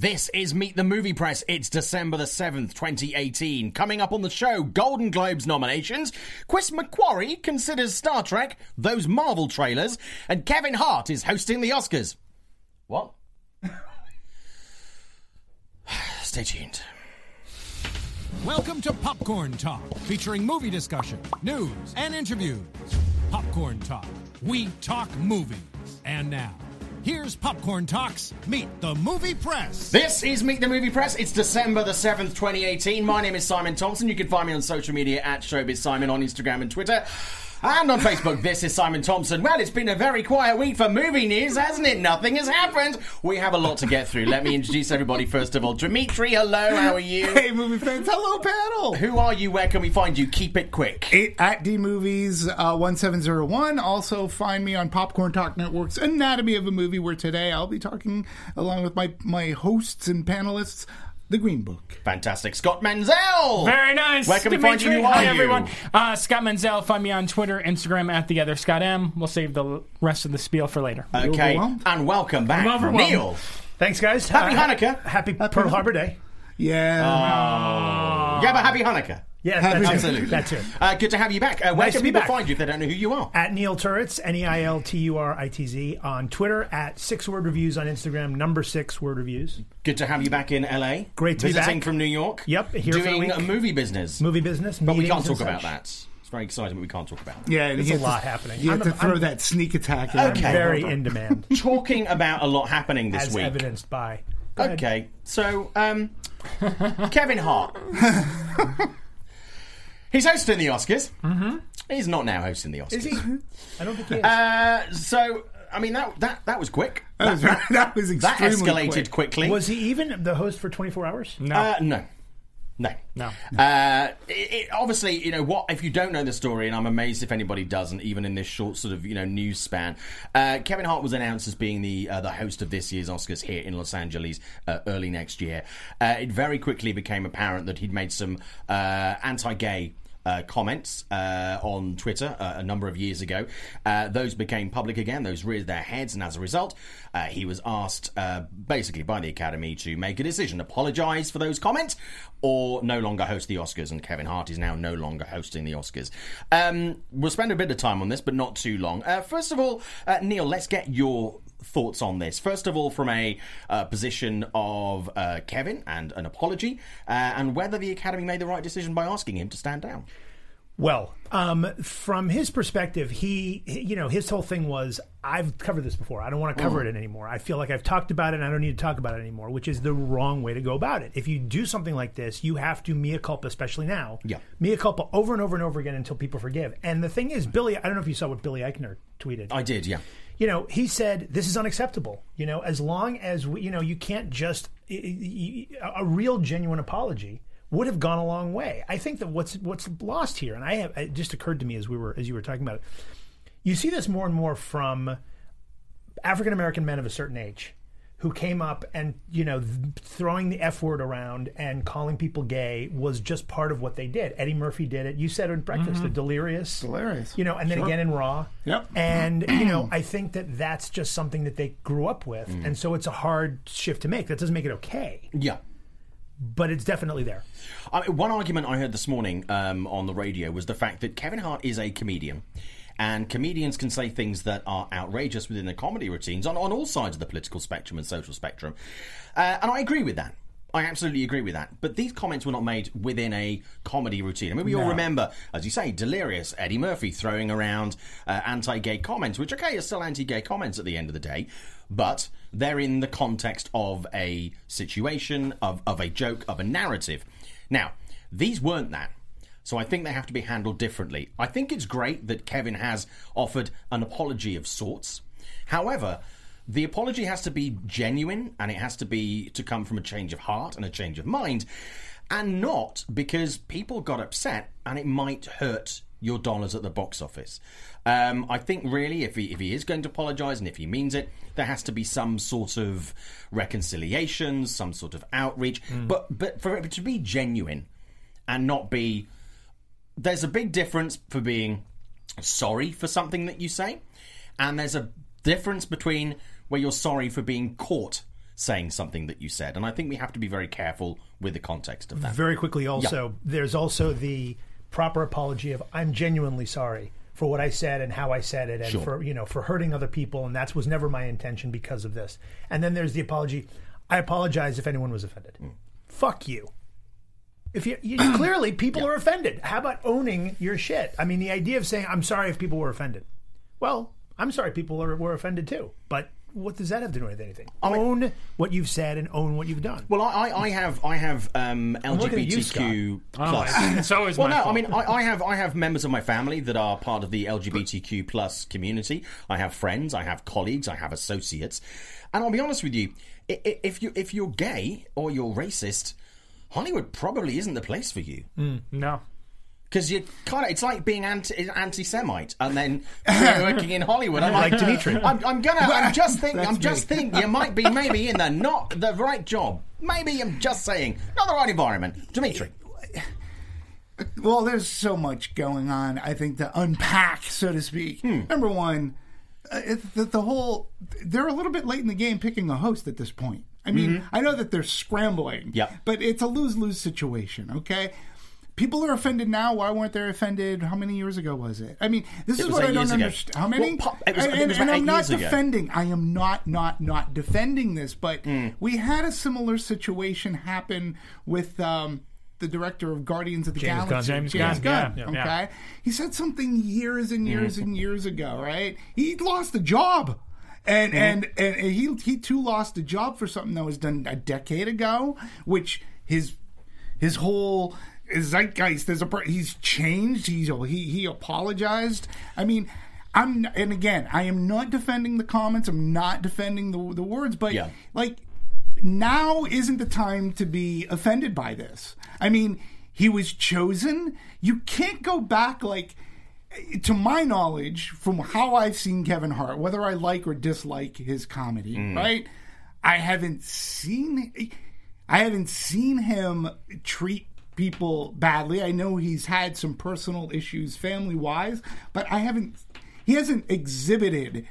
This is Meet the Movie Press. It's December the 7th, 2018. Coming up on the show, Golden Globes nominations, Chris McQuarrie considers Star Trek, those Marvel trailers, and Kevin Hart is hosting the Oscars. What? Stay tuned. Welcome to Popcorn Talk, featuring movie discussion, news, and interviews. Popcorn Talk. We talk movies. And now, here's Popcorn Talks Meet the Movie Press. This is Meet the Movie Press. It's December the 7th, 2018. My name is Simon Thompson. You can find me on social media at Showbiz Simon on Instagram and Twitter. And on Facebook, this is Simon Thompson. Well, it's been a very quiet week for movie news, hasn't it? Nothing has happened. We have a lot to get through. Let me introduce everybody first of all. Dimitri, hello, how are you? Hey, movie fans. Hello, panel. Who are you? Where can we find you? Keep it quick. It, at D Movies uh, 1701. Also, find me on Popcorn Talk Network's Anatomy of a Movie, where today I'll be talking along with my, my hosts and panelists. The Green Book. Fantastic. Scott Menzel. Very nice. Where can we find you? Dimitri. Are Hi, you? everyone. Uh, Scott Menzel. Find me on Twitter, Instagram at the other Scott M. We'll save the rest of the spiel for later. Okay. And welcome back, Neil. Thanks, guys. Happy Uh, Hanukkah. Happy Pearl Harbor Day. Yeah. Yeah, but happy Hanukkah. Yeah, Happy- that's Absolutely. it. That's it. Uh, good to have you back. Uh, where Nice can people back. find you if they don't know who you are? At Neil Turitz, N E I L T U R I T Z on Twitter. At Six Word Reviews on Instagram. Number Six Word Reviews. Good to have you back in LA. Great to be Visiting back. from New York. Yep, here for a Doing week. a movie business. Movie business. but we can't talk about that. It's very exciting, but we can't talk about it. Yeah, and There's a has lot to, happening. You have I'm- to throw I'm- that sneak attack in. Okay. Very in demand, Talking about a lot happening this as week. evidenced by. Go ahead. Okay, so um, Kevin Hart. He's hosting the Oscars. Mm-hmm. He's not now hosting the Oscars. Is he? I don't think he is. Uh, so, I mean, that that that was quick. That was, that was That escalated quick. quickly. Was he even the host for 24 hours? No. Uh, no. No. No. Uh, it, it, obviously, you know what? If you don't know the story, and I'm amazed if anybody doesn't, even in this short sort of you know news span, uh, Kevin Hart was announced as being the uh, the host of this year's Oscars here in Los Angeles uh, early next year. Uh, it very quickly became apparent that he'd made some uh, anti-gay. Uh, comments uh, on Twitter uh, a number of years ago. Uh, those became public again. Those reared their heads, and as a result, uh, he was asked uh, basically by the Academy to make a decision, apologise for those comments, or no longer host the Oscars. And Kevin Hart is now no longer hosting the Oscars. Um, we'll spend a bit of time on this, but not too long. First of all, Neil, let's get your thoughts on this. First of all, from a uh, position of uh, Kevin and an apology, uh, and whether the Academy made the right decision by asking him to stand down. Well, um, from his perspective, he, he- you know, his whole thing was, I've covered this before. I don't want to cover it anymore. I feel like I've talked about it and I don't need to talk about it anymore, which is the wrong way to go about it. If you do something like this, you have to mea culpa, especially now. Yeah. Mea culpa over and over and over again until people forgive. And the thing is, Billy, I don't know if you saw what Billy Eichner tweeted I did, yeah. You know, he said this is unacceptable. You know, as long as we, you know, you can't just a real genuine apology would have gone a long way. I think that what's what's lost here, and I have it just occurred to me as we were as you were talking about it. You see this more and more from African American men of a certain age who came up and you know th- throwing the f word around and calling people gay was just part of what they did. Eddie Murphy did it. You said it in Breakfast, the delirious, Delirious. you know, and then Sure. again in Raw. Yep. And you know, I think that that's just something that they grew up with, and so it's a hard shift to make. That doesn't make it okay, Yeah. but it's definitely there. I mean, one argument I heard this morning um, on the radio was the fact that Kevin Hart is a comedian. And comedians can say things that are outrageous within their comedy routines on, on all sides of the political spectrum and social spectrum. Uh, and I agree with that. I absolutely agree with that. But these comments were not made within a comedy routine. I mean, we all remember, as you say, Delirious, Eddie Murphy throwing around uh, anti gay comments, which, okay, are still anti gay comments at the end of the day, but they're in the context of a situation, of, of a joke, of a narrative. Now, these weren't that. So I think they have to be handled differently. I think it's great that Kevin has offered an apology of sorts. However, the apology has to be genuine and it has to be to come from a change of heart and a change of mind and not because people got upset and it might hurt your dollars at the box office. Um, I think really, if he if he is going to apologise and if he means it, there has to be some sort of reconciliation, some sort of outreach. But but for it to be genuine and not be, there's a big difference for being sorry for something that you say, and there's a difference between where you're sorry for being caught saying something that you said, and I think we have to be very careful with the context of that. Very quickly, also, there's also the proper apology of I'm genuinely sorry for what I said and how I said it, and Sure. for you know for hurting other people, and that was never my intention because of this. And then there's the apology. I apologize if anyone was offended. Mm. Fuck you. If you, you clearly people are offended. How about owning your shit? I mean, the idea of saying I'm sorry if people were offended. Well, I'm sorry people are, were offended too, but. What does that have to do with anything? own what you've said and own what you've done. Well, I, I, I have I have um, looking at you, LGBTQ Oh, plus. it's, it's always Well, my no, fault. I mean, I, I have I have members of my family that are part of the LGBTQ plus community. I have friends, I have colleagues, I have associates, and I'll be honest with you: i- i- if you if you're gay or you're racist, Hollywood probably isn't the place for you no. because you kind of it's like being anti anti semite and then working in Hollywood. I'm like, Like Dimitri. I'm, I'm gonna. I'm just thinking. I'm just thinking. You might be maybe in the not the right job. Maybe I'm just saying not the right environment. Dimitri. Well, there's so much going on. I think to unpack, so to speak. Hmm. Number one, uh, it, the, the whole they're a little bit late in the game picking a host at this point. I mean, I know that they're scrambling, Mm-hmm. Yep. but it's a lose lose situation. Okay. People are offended now. Why weren't they offended? How many years ago was it? I mean, this It is what I don't understand. How many? Well, pop- was- I and think it was and I'm not years ago. defending. I am not, not, not defending this. But Hmm. we had a similar situation happen with um, the director of Guardians of the James Gunn. Galaxy, James Gunn, Gunn. yeah, okay, yeah. he said something years and years Mm-hmm. and years ago. Right? He lost a job. And, Mm-hmm. and and he he too lost a job for something that was done a decade ago, which his his whole zeitgeist there's a he's changed. He's he he apologized. I mean i'm and again i am not defending the comments. I'm not defending the the words but Yeah. like now isn't the time to be offended by this. I mean he was chosen. You can't go back like to my knowledge, from how I've seen Kevin Hart, whether I like or dislike his comedy, mm. right? I haven't seen I haven't seen him treat people badly. I know he's had some personal issues family wise, but I haven't he hasn't exhibited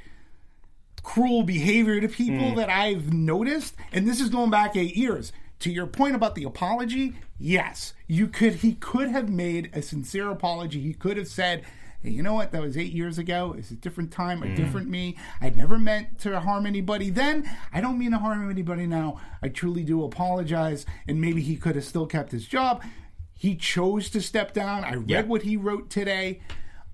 cruel behavior to people mm. that I've noticed, and this is going back eight years. To your point about the apology, yes, you could. He could have made a sincere apology. He could have said, hey, "You know what? That was eight years ago. It's a different time, a different me. I never meant to harm anybody then. I don't mean to harm anybody now. I truly do apologize." And maybe he could have still kept his job. He chose to step down. I read Yeah. what he wrote today.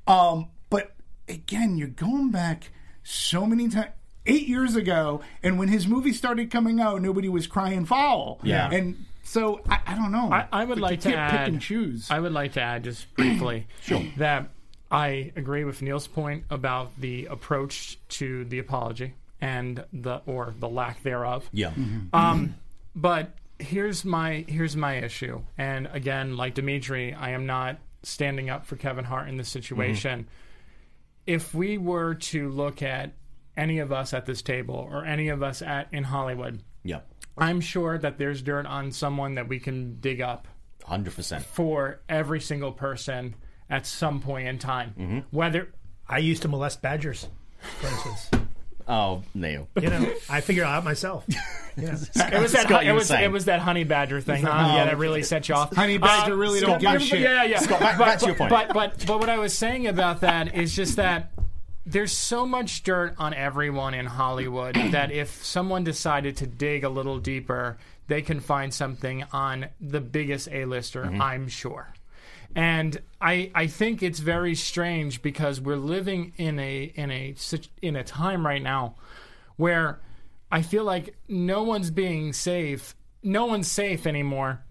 Um, but again, you're going back so many times. Eight years ago, and when his movie started coming out, nobody was crying foul. Yeah. and so I, I don't know. I, I would But like you to can't add. pick and choose. I would like to add just briefly that I agree with Neil's point about the approach to the apology and the or the lack thereof. Yeah. Um, but here's my here's my issue, and again, like Dimitri, I am not standing up for Kevin Hart in this situation. If we were to look at any of us at this table or any of us at in Hollywood, Yeah. I'm sure that there's dirt on someone that we can dig up Hundred percent. for every single person at some point in time. Mm-hmm. Whether I used to molest badgers, for instance. Oh, Neil. You know, I figured it out myself. Yeah. it was that Scott, it was it was that honey badger thing, huh? yeah, that really set you off. Honey badger Uh, really Scott, don't give a but- shit. Yeah, yeah. Scott, back- but, back to your but- point. But but but what I was saying about that is just that there's so much dirt on everyone in Hollywood that if someone decided to dig a little deeper, they can find something on the biggest A-lister, Mm-hmm. I'm sure. And I I think it's very strange because we're living in a in a in a time right now where I feel like no one's being safe. No one's safe anymore.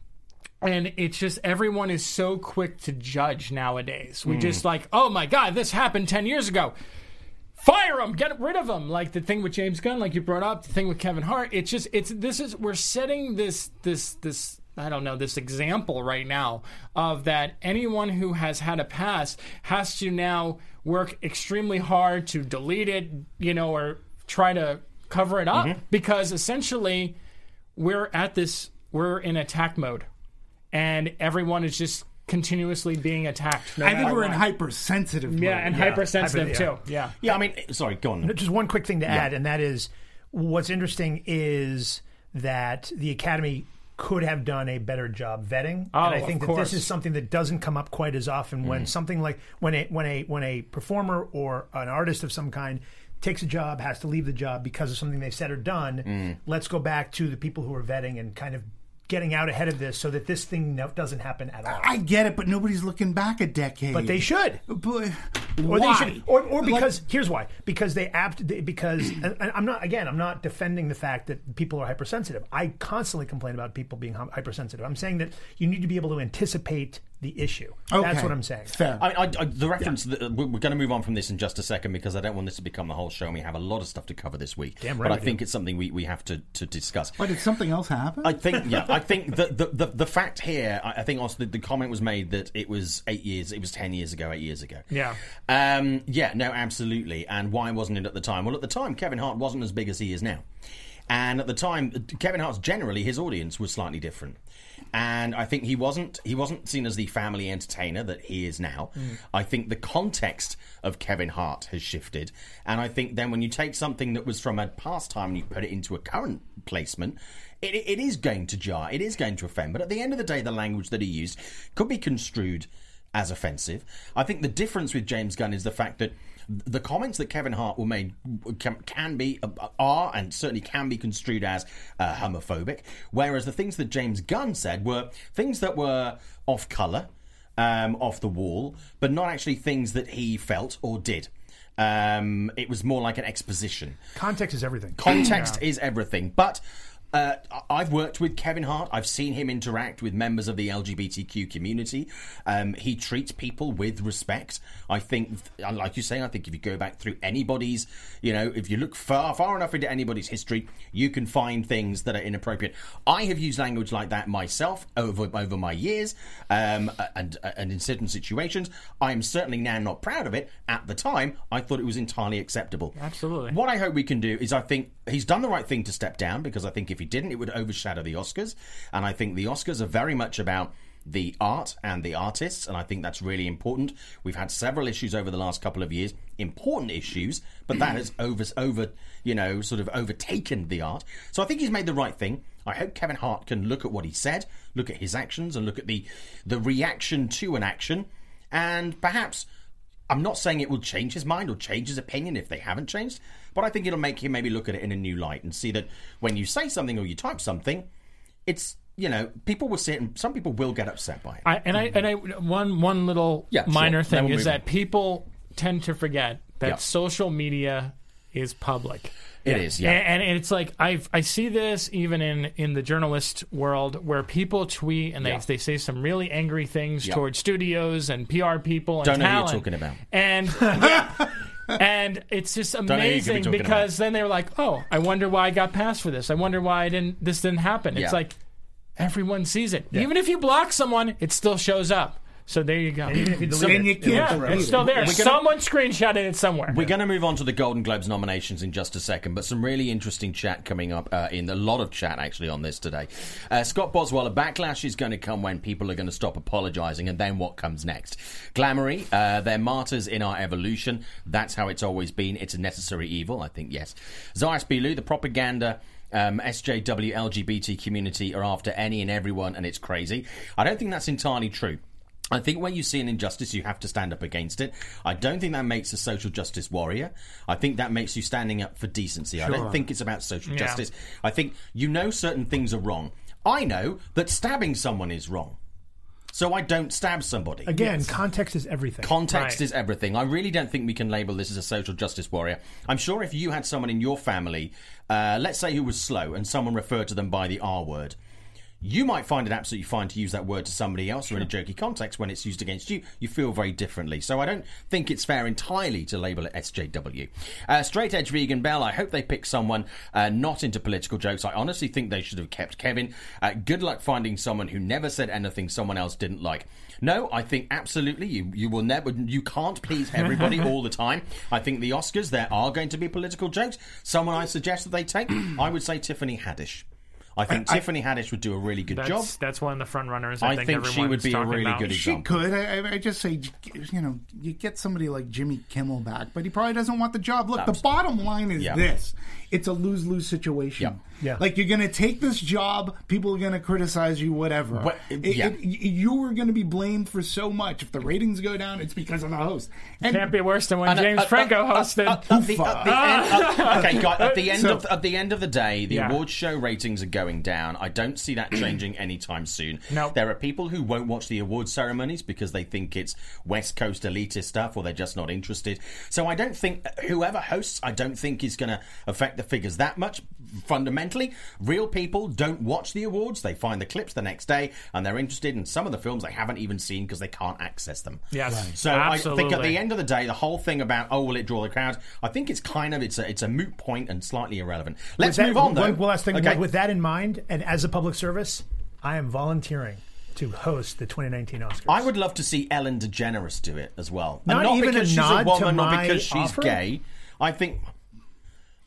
And it's just everyone is so quick to judge nowadays. We hmm. just like, oh my God, this happened 10 years ago. Fire him, get rid of him. Like the thing with James Gunn, like you brought up, the thing with Kevin Hart. It's just, it's, this is, we're setting this, this, this, I don't know, this example right now of that anyone who has had a past has to now work extremely hard to delete it, you know, or try to cover it up mm-hmm. because essentially we're at this, we're in attack mode and everyone is just continuously being attacked. no I think we're in what. hypersensitive. Yeah, mode. and hypersensitive hyper- too. Yeah. Yeah, I mean, sorry, go on. Just one quick thing to add, and that is what's interesting is that the Academy could have done a better job vetting. Oh, and I think that course. this is something that doesn't come up quite as often Mm. when something like when a when a when a performer or an artist of some kind takes a job, has to leave the job because of something they've said or done. Mm. Let's go back to the people who are vetting and kind of getting out ahead of this so that this thing doesn't happen at all. I get it, but nobody's looking back a decade. but they should. But Or why? they should, or, or Like- because here's why because they apt because I'm not again I'm not defending the fact that people are hypersensitive. I constantly complain about people being hypersensitive. I'm saying that you need to be able to anticipate the issue. That's what I'm saying. Fair. I, I, I, the reference, that, uh, we're, going to move on from this in just a second because I don't want this to become the whole show and we have a lot of stuff to cover this week. Damn right. but I think do. it's something we, we have to, to discuss. Why did something else happen? I think, yeah, I think the, the, the, the fact here, I, I think also the, the comment was made that it was eight years, it was 10 years ago, eight years ago. Yeah. Um, yeah, no, absolutely. And why wasn't it at the time? Well, at the time, Kevin Hart wasn't as big as he is now. And at the time, Kevin Hart's generally his audience was slightly different. And I think he wasn't he wasn't seen as the family entertainer that he is now. Mm. I think the context of Kevin Hart has shifted. And I think then when you take something that was from a past time and you put it into a current placement, it, it is going to jar. It is going to offend. But at the end of the day, the language that he used could be construed as offensive. I think the difference with James Gunn is the fact that the comments that Kevin Hart will made can, can be are and certainly can be construed as uh, homophobic, whereas the things that James Gunn said were things that were off color, um, off the wall, but not actually things that he felt or did. Um, it was more like an exposition. Context is everything. Context is everything. But uh, I've worked with Kevin Hart. I've seen him interact with members of the LGBTQ community. Um, he treats people with respect. I think, uh, like you say, I think if you go back through anybody's, you know, if you look far, far enough into anybody's history, you can find things that are inappropriate. I have used language like that myself over over my years, um, and and in certain situations, I am certainly now not proud of it. At the time, I thought it was entirely acceptable. Absolutely. What I hope we can do is I think he's done the right thing to step down because I think if he didn't, it would overshadow the Oscars. And I think the Oscars are very much about the art and the artists, and I think that's really important. We've had several issues over the last couple of years, important issues, but that has over, over, you know, sort of overtaken the art. So I think he's made the right thing. I hope Kevin Hart can look at what he said, look at his actions, and look at the the reaction to an action, and perhaps I'm not saying it will change his mind or change his opinion if they haven't changed, but I think it'll make him maybe look at it in a new light and see that when you say something or you type something, it's you know people will see it and some people will get upset by it. I, and I mm-hmm. and I one one little Yeah, minor Then thing we'll is that on. people tend to forget that Yeah. social media is public. It is, yeah. And, and it's like I I see this even in in the journalist world where people tweet and they Yeah. they say some really angry things Yeah. towards studios and PR people and Don't know who you're talking about. And yeah. And it's just know who you could be amazing because then they were like, "Oh, I wonder why I got passed for this. I wonder why I didn't. This didn't happen." It's Yeah. like everyone sees it. Even if you block someone, it still shows up. So there you go. Even if you And it, you can't yeah, delete it's still there. gonna- Someone screenshotted it somewhere. We're going to move on to the Golden Globes nominations in just a second, but some really interesting chat coming up uh, in a lot of chat actually on this today. Uh, Scott Boswell, a backlash is going to come when people are going to stop apologising, and then what comes next? Glamoury, uh, they're martyrs in our evolution. That's how it's always been. It's a necessary evil, I think, yes. Zayas Bilu, the propaganda. Um, SJW LGBT community are after any and everyone, and it's crazy. I don't think that's entirely true. I think when you see an injustice, you have to stand up against it. I don't think that makes a social justice warrior. I think that makes you standing up for decency. I don't think it's about social justice. I think you know certain things are wrong. I know that stabbing someone is wrong. So I don't stab somebody. again, context is everything. Context Right. is everything. I really don't think we can label this as a social justice warrior. I'm sure if you had someone in your family, uh, let's say who was slow, and someone referred to them by the R word, you might find it absolutely fine to use that word to somebody else or in a jokey context. When it's used against you, you feel very differently. So I don't think it's fair entirely to label it SJW. Uh, straight edge vegan Bell, I hope they pick someone uh, not into political jokes. I honestly think they should have kept Kevin. Uh, good luck finding someone who never said anything someone else didn't like. No, I think absolutely you you will never you can't please everybody all the time. I think the Oscars there are going to be political jokes. Someone I suggest that they take, I would say Tiffany Haddish. I think Tiffany Haddish would do a really good That's job. that's one of the front runners. I, I think she would be a really about. good She could. I, I- I just say, you know, you get somebody like Jimmy Kimmel back, but he probably doesn't want the job. Look, the bottom line is Yeah. this: it's a lose lose situation. Yeah. Yeah. Like you're going to take this job, people are going to criticize you, whatever. What- It- yeah. it- you are going to be blamed for so much. If the ratings go down, it's because of the host. And Can't be worse than when And, uh, James uh, Franco uh, uh, hosted. uh, at the- at the end- uh, okay, guy, at the end So- of at the end of the day, the Yeah. awards show ratings are going down. I don't see that changing anytime soon. Nope. There are people who won't watch the award ceremonies because they think it's West Coast elitist stuff, or they're just not interested. So I don't think whoever hosts, I don't think is going to affect the figures that much. Fundamentally, real people don't watch the awards. They find the clips the next day, and they're interested in some of the films they haven't even seen because they can't access them. Yes, So I think at the end of the day, the whole thing about oh, will it draw the crowd? I think it's kind of it's a it's a moot point and slightly irrelevant. Let's that- move on though. Well, well, last thing. Okay. With that in mind, and as a public service, I am volunteering to host the 2019 Oscars. I would love to see Ellen DeGeneres do it as well. Not and not even because a she's nod a woman or because she's offer? gay. I think.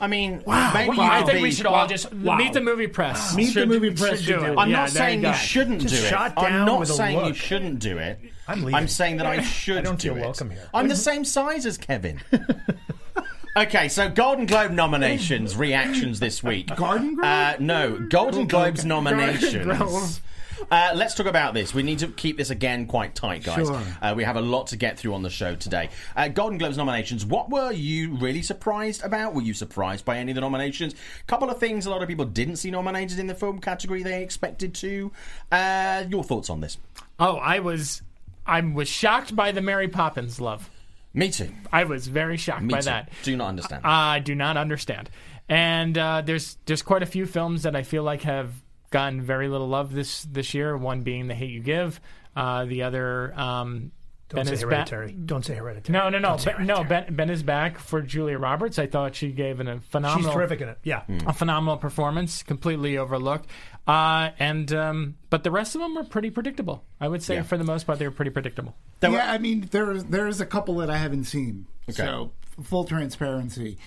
I mean, maybe Well, you I think we should all just meet the movie press. Meet the movie press should do it. I'm Yeah, not saying you you shouldn't Just do it. shot I'm not with saying you shouldn't do it. I'm leaving. I'm saying that I should I don't do feel it. welcome here. I'm the same size as Kevin. okay, so Golden Globe nominations, reactions this week. Garden Grove? Uh, no, Golden Globes nominations. Grove. Uh, let's talk about this. We need to keep this again quite tight, guys. Sure. Uh, we have a lot to get through on the show today. Uh, Golden Globes nominations. What were you really surprised about? Were you surprised by any of the nominations? A couple of things a lot of people didn't see nominated in the film category they expected to. Uh, your thoughts on this? Oh, I was, I was shocked by the Mary Poppins love. Me too. I was very shocked Me by too. that. Do not understand. I do not understand. And uh, there's there's quite a few films that I feel like have gotten very little love this this year. One being The Hate You Give. Uh, the other, um, Don't Ben say is Ba- hereditary. Don't say hereditary. no, no, no. Ben, no, ben, ben is back for Julia Roberts. I thought she gave an, a phenomenal, She's terrific in it. Yeah. Hmm. a phenomenal performance, completely overlooked. Uh, and um, but the rest of them were pretty predictable. I would say Yeah. for the most part, they were pretty predictable. There were- yeah, I mean, there's there's a couple that I haven't seen. So full transparency.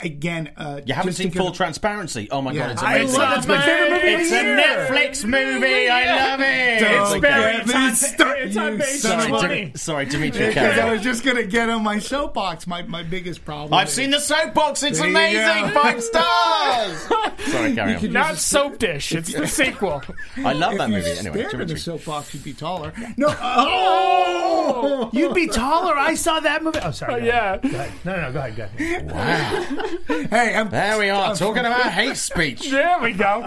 Again, uh, you haven't seen because- Full Transparency? Oh my Yeah. god, it's I amazing. love- that's my favorite movie of It's the a year. Netflix movie. I love it. Don't It's get okay. It's on- me start- it's on you page son of a- 20. Dim- Sorry, Dimitri. Because carry I on. was just gonna get on my soapbox. My my biggest problem. I've is- seen the soapbox. It's There you amazing. go. Five stars. Sorry, carry on. Not Soap Dish. It's the sequel. I love If that movie. Anyway, stared at Dimitri. the soapbox, you'd be taller. No. Oh! You'd be taller. I saw that movie. Oh, sorry. go yeah. Go ahead. No, no, no. Go ahead. Go ahead. Hey, I'm, There we are, talking about hate speech. There we go.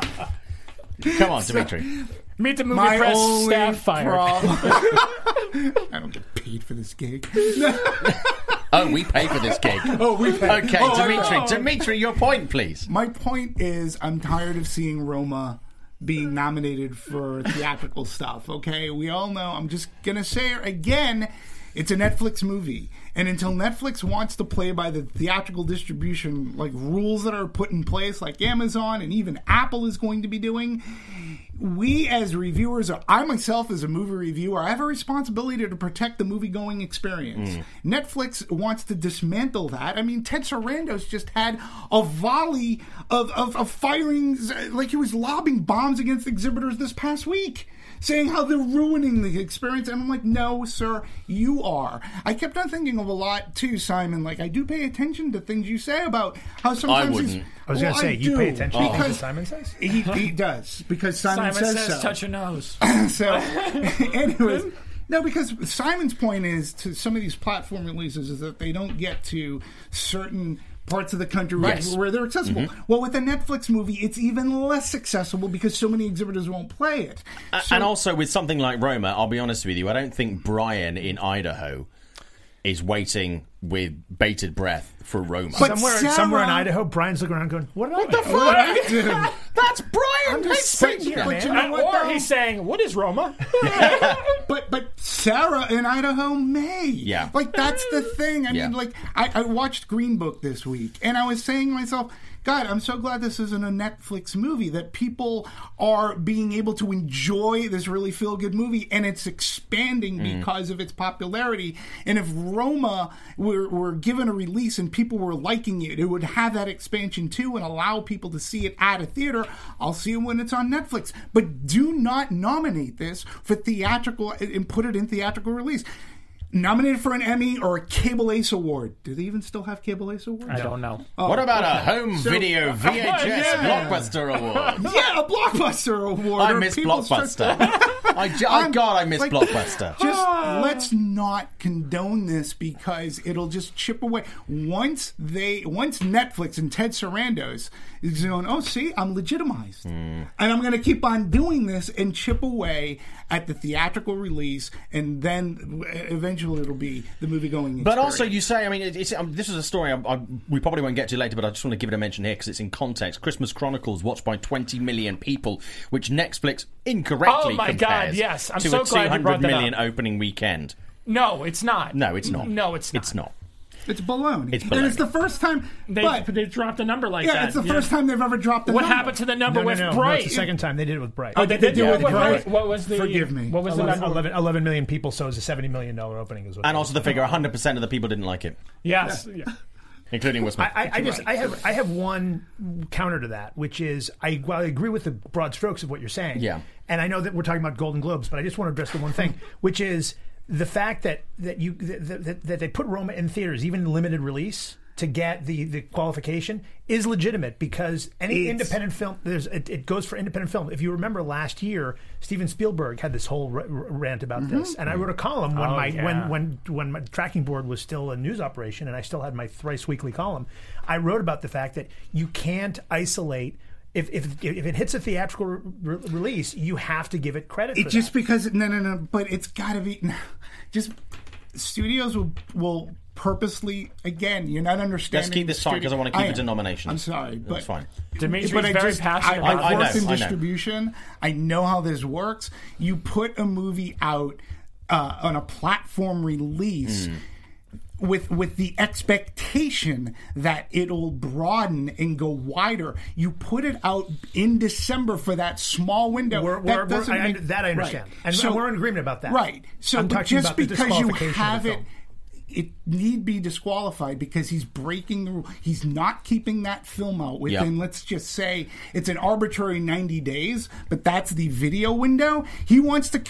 Come on, Dimitri. Meet the movie my press only staff fired. problem. I don't get paid for this gig. Oh, we pay for this gig. Oh, we pay. Okay, Oh, I Dimitri. know. Dimitri, your point, please. My point is, I'm tired of seeing Roma being nominated for theatrical stuff. Okay, we all know. I'm just gonna say it again. It's a Netflix movie, and until Netflix wants to play by the theatrical distribution like rules that are put in place, like Amazon and even Apple is going to be doing, we as reviewers, or I myself as a movie reviewer, I have a responsibility to protect the movie going experience. Mm. Netflix wants to dismantle that. I mean, Ted Sarandos just had a volley of, of, of firings, like he was lobbing bombs against exhibitors this past week. Saying how they're ruining the experience, and I'm like, no, sir, you are. I kept on thinking of a lot too, Simon. Like, I do pay attention to things you say about how sometimes these- wouldn't. I was going to oh, Well, say, you pay do, attention to things because Simon says? he, he does because Simon, Simon says, says, so. touch your nose. So, anyways, no, because Simon's point is to some of these platform releases is that they don't get to certain parts of the country where- Yes. where they're accessible. Mm-hmm. Well, with a Netflix movie, it's even less accessible because so many exhibitors won't play it. So- and also with something like Roma, I'll be honest with you, I don't think Brian in Idaho is waiting with bated breath for Roma. But Somewhere, Sarah- somewhere in Idaho, Brian's looking around going, what did I the make? fuck? Dude, That's Brian. I'm just Hate speech. saying, but man. you know what, or though? he's saying, "What is Roma?" but but Sarah in Idaho may. Yeah. Like that's the thing. I Yeah. mean, like I, I watched Green Book this week, and I was saying to myself, God, I'm so glad this isn't a Netflix movie. That people are being able to enjoy this really feel good movie, and it's expanding Mm. because of its popularity. And if Roma were, were given a release and people were liking it, it would have that expansion too, and allow people to see it at a theater. I'll see it when it's on Netflix, but do not nominate this for theatrical and put it in theatrical release. Nominated for an Emmy or a Cable Ace Award. Do they even still have Cable Ace Awards? I don't know. Oh, what about a home video VHS Yeah. blockbuster award? Yeah, a Blockbuster Award. I or miss Blockbuster. Choice- I, j- I- I'm- God, I miss like- Blockbuster. Just let's not condone this because it'll just chip away. Once they, once Netflix and Ted Sarandos is going, oh, see, I'm legitimized, Hmm. and I'm going to keep on doing this and chip away at the theatrical release, and then eventually it'll be the movie going. But also, you say, I mean, it's, um, this is a story I, I, we probably won't get to later, but I just want to give it a mention here because it's in context. Christmas Chronicles, watched by 20 million people, which Netflix incorrectly Oh my compares God, yes. I'm to so a glad you brought that million up. opening weekend. No, it's not. No, it's not. No, it's not. It's not. It's baloney. It's and it's the first time. They but, they dropped a number like yeah, that. it's the first time they've ever dropped the number. What number. happened to the number No, no, with no, no, Bright? it's the second time they did it with Bright. Oh, they did do it with what, Bright. what was the? Forgive me. What was the 11, number? 11 11 million people, so it was a seventy million dollar opening. Is what And also the figure 100% of the people didn't like it, Yes. Yeah. including Will Smith. I, I, I just I have I have one counter to that, which is I while I agree with the broad strokes of what you're saying. Yeah. And I know that we're talking about Golden Globes, but I just want to address the one thing, which is the fact that that you that, that, that they put Roma in theaters, even in limited release, to get the the qualification is legitimate because any It's- independent film there's it, it goes for independent film. If you remember last year, Steven Spielberg had this whole r- r- rant about mm-hmm. this, and I mm-hmm. wrote a column when Oh, my yeah. when when when my tracking board was still a news operation and I still had my thrice weekly column, I wrote about the fact that you can't isolate. If, if, if it hits a theatrical re- re- release, you have to give it credit. It for just that. because no no no, but it's got to be just studios will will purposely again. You're not understanding. Let's keep this the tight 'cause I wanna keep I it am. to nominations. I'm sorry, but That's fine. Dimitri's but I very just, passionate I, about I've I worked know, in I know. distribution. I know how this works. You put a movie out uh, on a platform release. Hmm. With with the expectation that it'll broaden and go wider, you put it out in December for that small window. We're- that we're- we're- I- make- that I understand. Right. And we're in agreement about that. Right. So just because you have it, it need be disqualified because he's breaking the rule. He's not keeping that film out within, Yeah. let's just say, it's an arbitrary 90 days, but that's the video window. He wants to,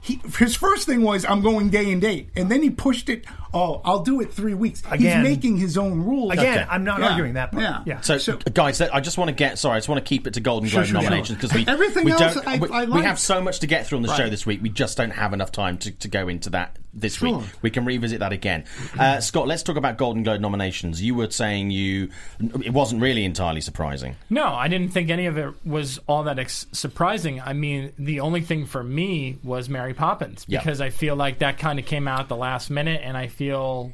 he, his first thing was, I'm going day and date. And then he pushed it, oh, I'll do it three weeks. Again- he's making his own rules. Again, Okay. I'm not Yeah. arguing that part. Yeah. Yeah. So, So- guys, I just want to get sorry. I just want to keep it to Golden Globe sure, sure. nominations because we Everything we else don't. I- we, I we have so much to get through on the show this week. We just don't have enough time to, to go into that this Sure. week. We can revisit that again. Uh, Scott, let's talk about Golden Globe nominations. You were saying you it wasn't really entirely surprising. No, I didn't think any of it was all that ex- surprising. I mean, the only thing for me was Mary Poppins Yeah. because I feel like that kind of came out at the last minute, and I feel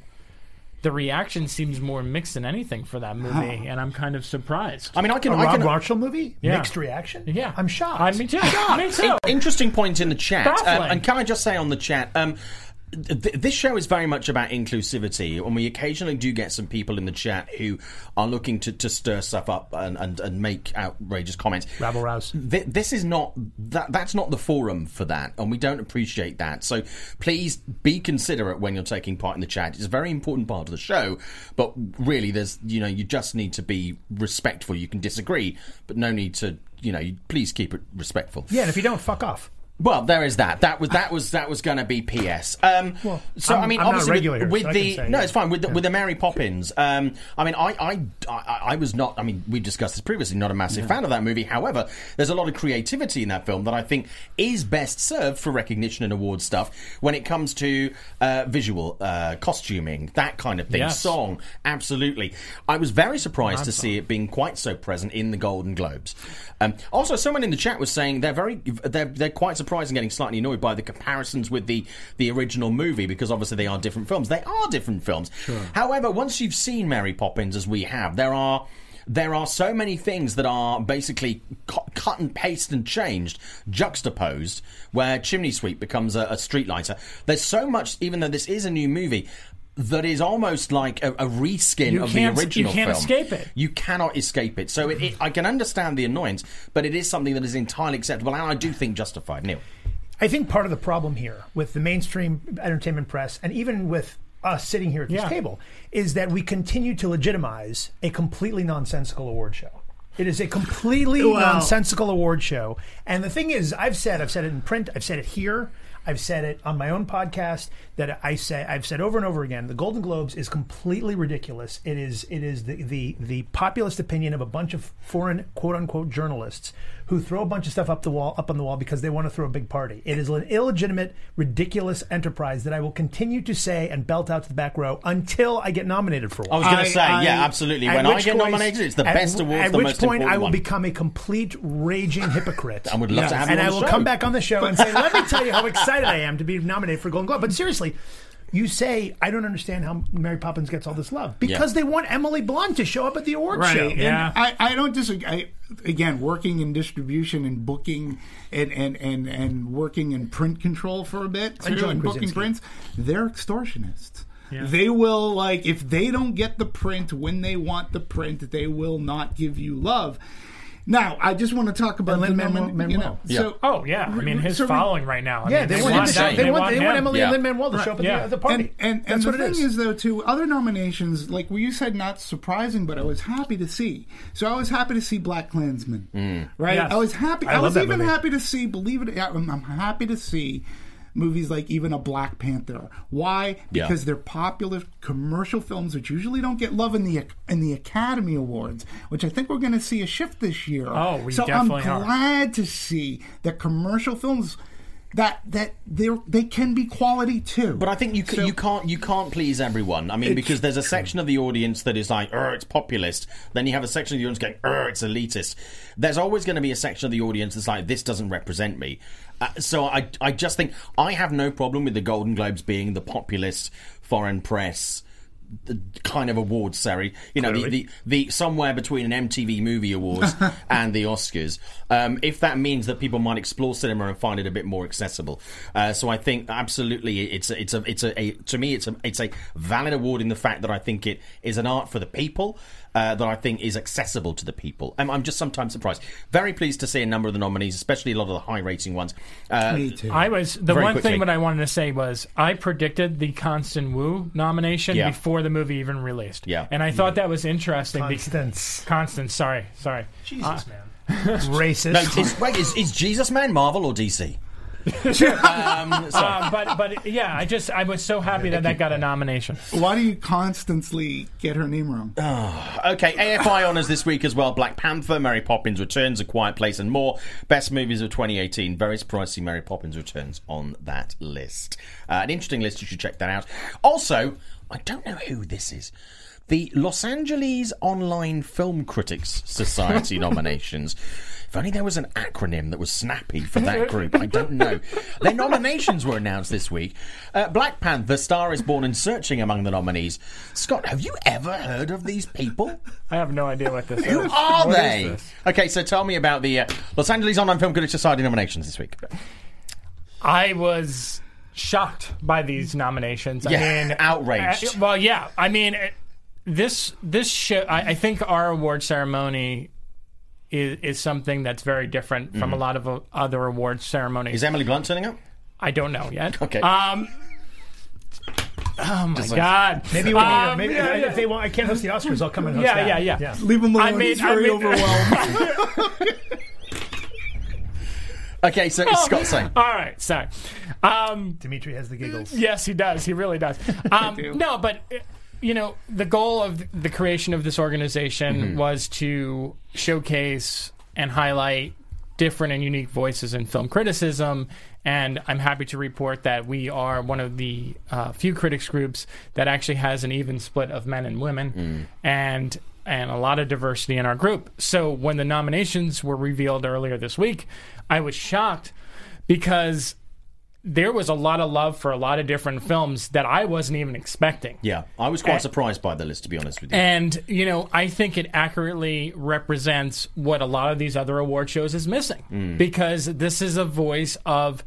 the reaction seems more mixed than anything for that movie, and I'm kind of surprised. I mean, I can. A I Rob can Marshall movie? Yeah. Mixed reaction? yeah, I'm shocked. I, me too. Me too. Interesting point in the chat. Um, and can I just say on the chat, um, th- this show is very much about inclusivity, and we occasionally do get some people in the chat who are looking to, to stir stuff up and, and, and make outrageous comments. Rabble rouse. Th- this is not that. That's not the forum for that, and we don't appreciate that. So please be considerate when you're taking part in the chat. It's a very important part of the show, but really, there's you know you just need to be respectful. You can disagree, but no need to you know. Please keep it respectful. Yeah, and if you don't, fuck off. Well, there is that. That was that was that was going to be PS. Um, so I'm- I mean, I'm not obviously regular with, with so I the can say, no, yeah. it's fine with the, with the Mary Poppins. Um, I mean, I, I I I was not. I mean, we discussed this previously. Not a massive fan of that movie. However, there's a lot of creativity in that film that I think is best served for recognition and award stuff when it comes to uh, visual, uh, costuming, that kind of thing. Yes. Song, absolutely. I was very surprised to see it being quite so present in the Golden Globes. Um, also, someone in the chat was saying they're very they're they're quite surprised and getting slightly annoyed by the comparisons with the the original movie because obviously they are different films. They are different films. However, once you've seen Mary Poppins as we have, there are there are so many things that are basically cu- cut and paste and changed, juxtaposed, where Chimney Sweep becomes a, a street lighter. There's so much, even though this is a new movie. That is almost like a, a reskin You of the can't- you can't film. escape it. You cannot escape it. So it, it, I can understand the annoyance, but it is something that is entirely acceptable, and I do think justified. Neil, I think part of the problem here with the mainstream entertainment press and even with us sitting here at this Yeah. table is that we continue to legitimize a completely nonsensical award show. It is a completely Well- nonsensical award show. And the thing is, I've said, I've said it in print, I've said it here, I've said it on my own podcast that I say I've said over and over again, the Golden Globes is completely ridiculous. It is it is the the, the populist opinion of a bunch of foreign quote unquote journalists who throw a bunch of stuff up the wall up on the wall because they want to throw a big party. It is an illegitimate, ridiculous enterprise that I will continue to say and belt out to the back row until I get nominated for one. I was going to say, I- yeah, absolutely. At When I which get point- nominated, it's the at- best award, At the which most point, I will one. become a complete raging hypocrite. I would love to have you and on I the will show. come back on the show and say, "Let me tell you how excited I am to be nominated for Golden Globe." But seriously. You say I don't understand how Mary Poppins gets all this love because they want Emily Blunt to show up at the award Right. show. And Yeah. I, I don't disagree. I, again, working in distribution and booking and, and, and, and working in print control for a bit, too, and booking Krasinski. prints, they're extortionists. They will like if they don't get the print when they want the print, they will not give you love. Now, I just want to talk about And the Lin-Manuel- you know, Manuel. so Oh yeah, I mean his so- following right now. I Yeah, mean, they, they, want, want him, that. they, want, want they want him. Emily Yeah. and Lin Manuel to show up at Yeah. the, the party. And and, and That's the what it thing is. is. though, too, other nominations, like well, you said, not surprising, but I was happy to see. So I was happy to see Black Klansman, mm. right? Yes. I was happy. I I, was even movie. happy to see. Believe it, I'm, I'm happy to see movies like even a Black Panther. Why? Yeah. Because they're popular commercial films, which usually don't get love in the in the Academy Awards, which I think we're going to see a shift this year. Oh, we so definitely I'm are. glad to see that commercial films. That that they they can be quality too. But I think you, c you can't you can't please everyone. I mean, because there's a section of the audience that is like, "Er, it's populist." Then you have a section of the audience going, "Er, it's elitist." There's always going to be a section of the audience that's like, "This doesn't represent me." Uh, so I I just think I have no problem with the Golden Globes being the populist foreign press kind of awards ceremony. You know, the, the the somewhere between an MTV Movie Awards and the Oscars. Um, if that means that people might explore cinema and find it a bit more accessible, uh, so I think absolutely it's a, it's a it's a, a to me it's a it's a valid award in the fact that I think it is an art for the people. Uh, that I think is accessible to the people. And I'm just sometimes surprised. Very pleased to see a number of the nominees, especially a lot of the high rating ones. Uh, Me too. I was the one quickly. thing that I wanted to say was I predicted the Constant Wu nomination Yeah. before the movie even released. Yeah. and I thought that was interesting. be- Constance. Constance, sorry, sorry. Jesus, man. Racist. no, is, wait, is, is Jesus Man Marvel or DC? Uh, but but yeah, I just I was so happy that that got a nomination. Why do you constantly get her name wrong? Okay, AFI honours this week as well. Black Panther, Mary Poppins Returns, A Quiet Place, and more. Best movies of 2018. Very surprised to see Mary Poppins Returns on that list. Uh, an interesting list. You should check that out. Also, I don't know who this is. The Los Angeles Online Film Critics Society nominations. If only there was an acronym that was snappy for that group. I don't know. Their nominations were announced this week. Uh, Black Panther, Star is Born and Searching among the nominees. Scott, have you ever heard of these people? I have no idea what this is. Who are What they? Okay, so tell me about the uh, Los Angeles Online Film Critics Society nominations this week. I was shocked by these nominations. Yeah, I mean, outraged. uh, well, yeah. I mean, this this show. I, I think our award ceremony is is something that's very different from a lot of uh, other award ceremonies. Is Emily Blunt turning up? I don't know yet. Okay. Um. Oh my like- God! Maybe, we'll Um, maybe yeah, if yeah. they want, I can't host the Oscars. I'll come and host Yeah, that. yeah, yeah. Leave him alone. I mean- He's very I mean- overwhelmed. Okay, so it's Scott saying. All right, sorry. Um, Dimitri has the giggles. Yes, he does. He really does. Um, do. no, but you know, the goal of the creation of this organization was to showcase and highlight different and unique voices in film criticism. And I'm happy to report that we are one of the uh, few critics groups that actually has an even split of men and women, and and a lot of diversity in our group. So when the nominations were revealed earlier this week, I was shocked because there was a lot of love for a lot of different films that I wasn't even expecting. Yeah, I was quite Uh, surprised by the list, to be honest with you. And, you know, I think it accurately represents what a lot of these other award shows is missing. Because this is a voice of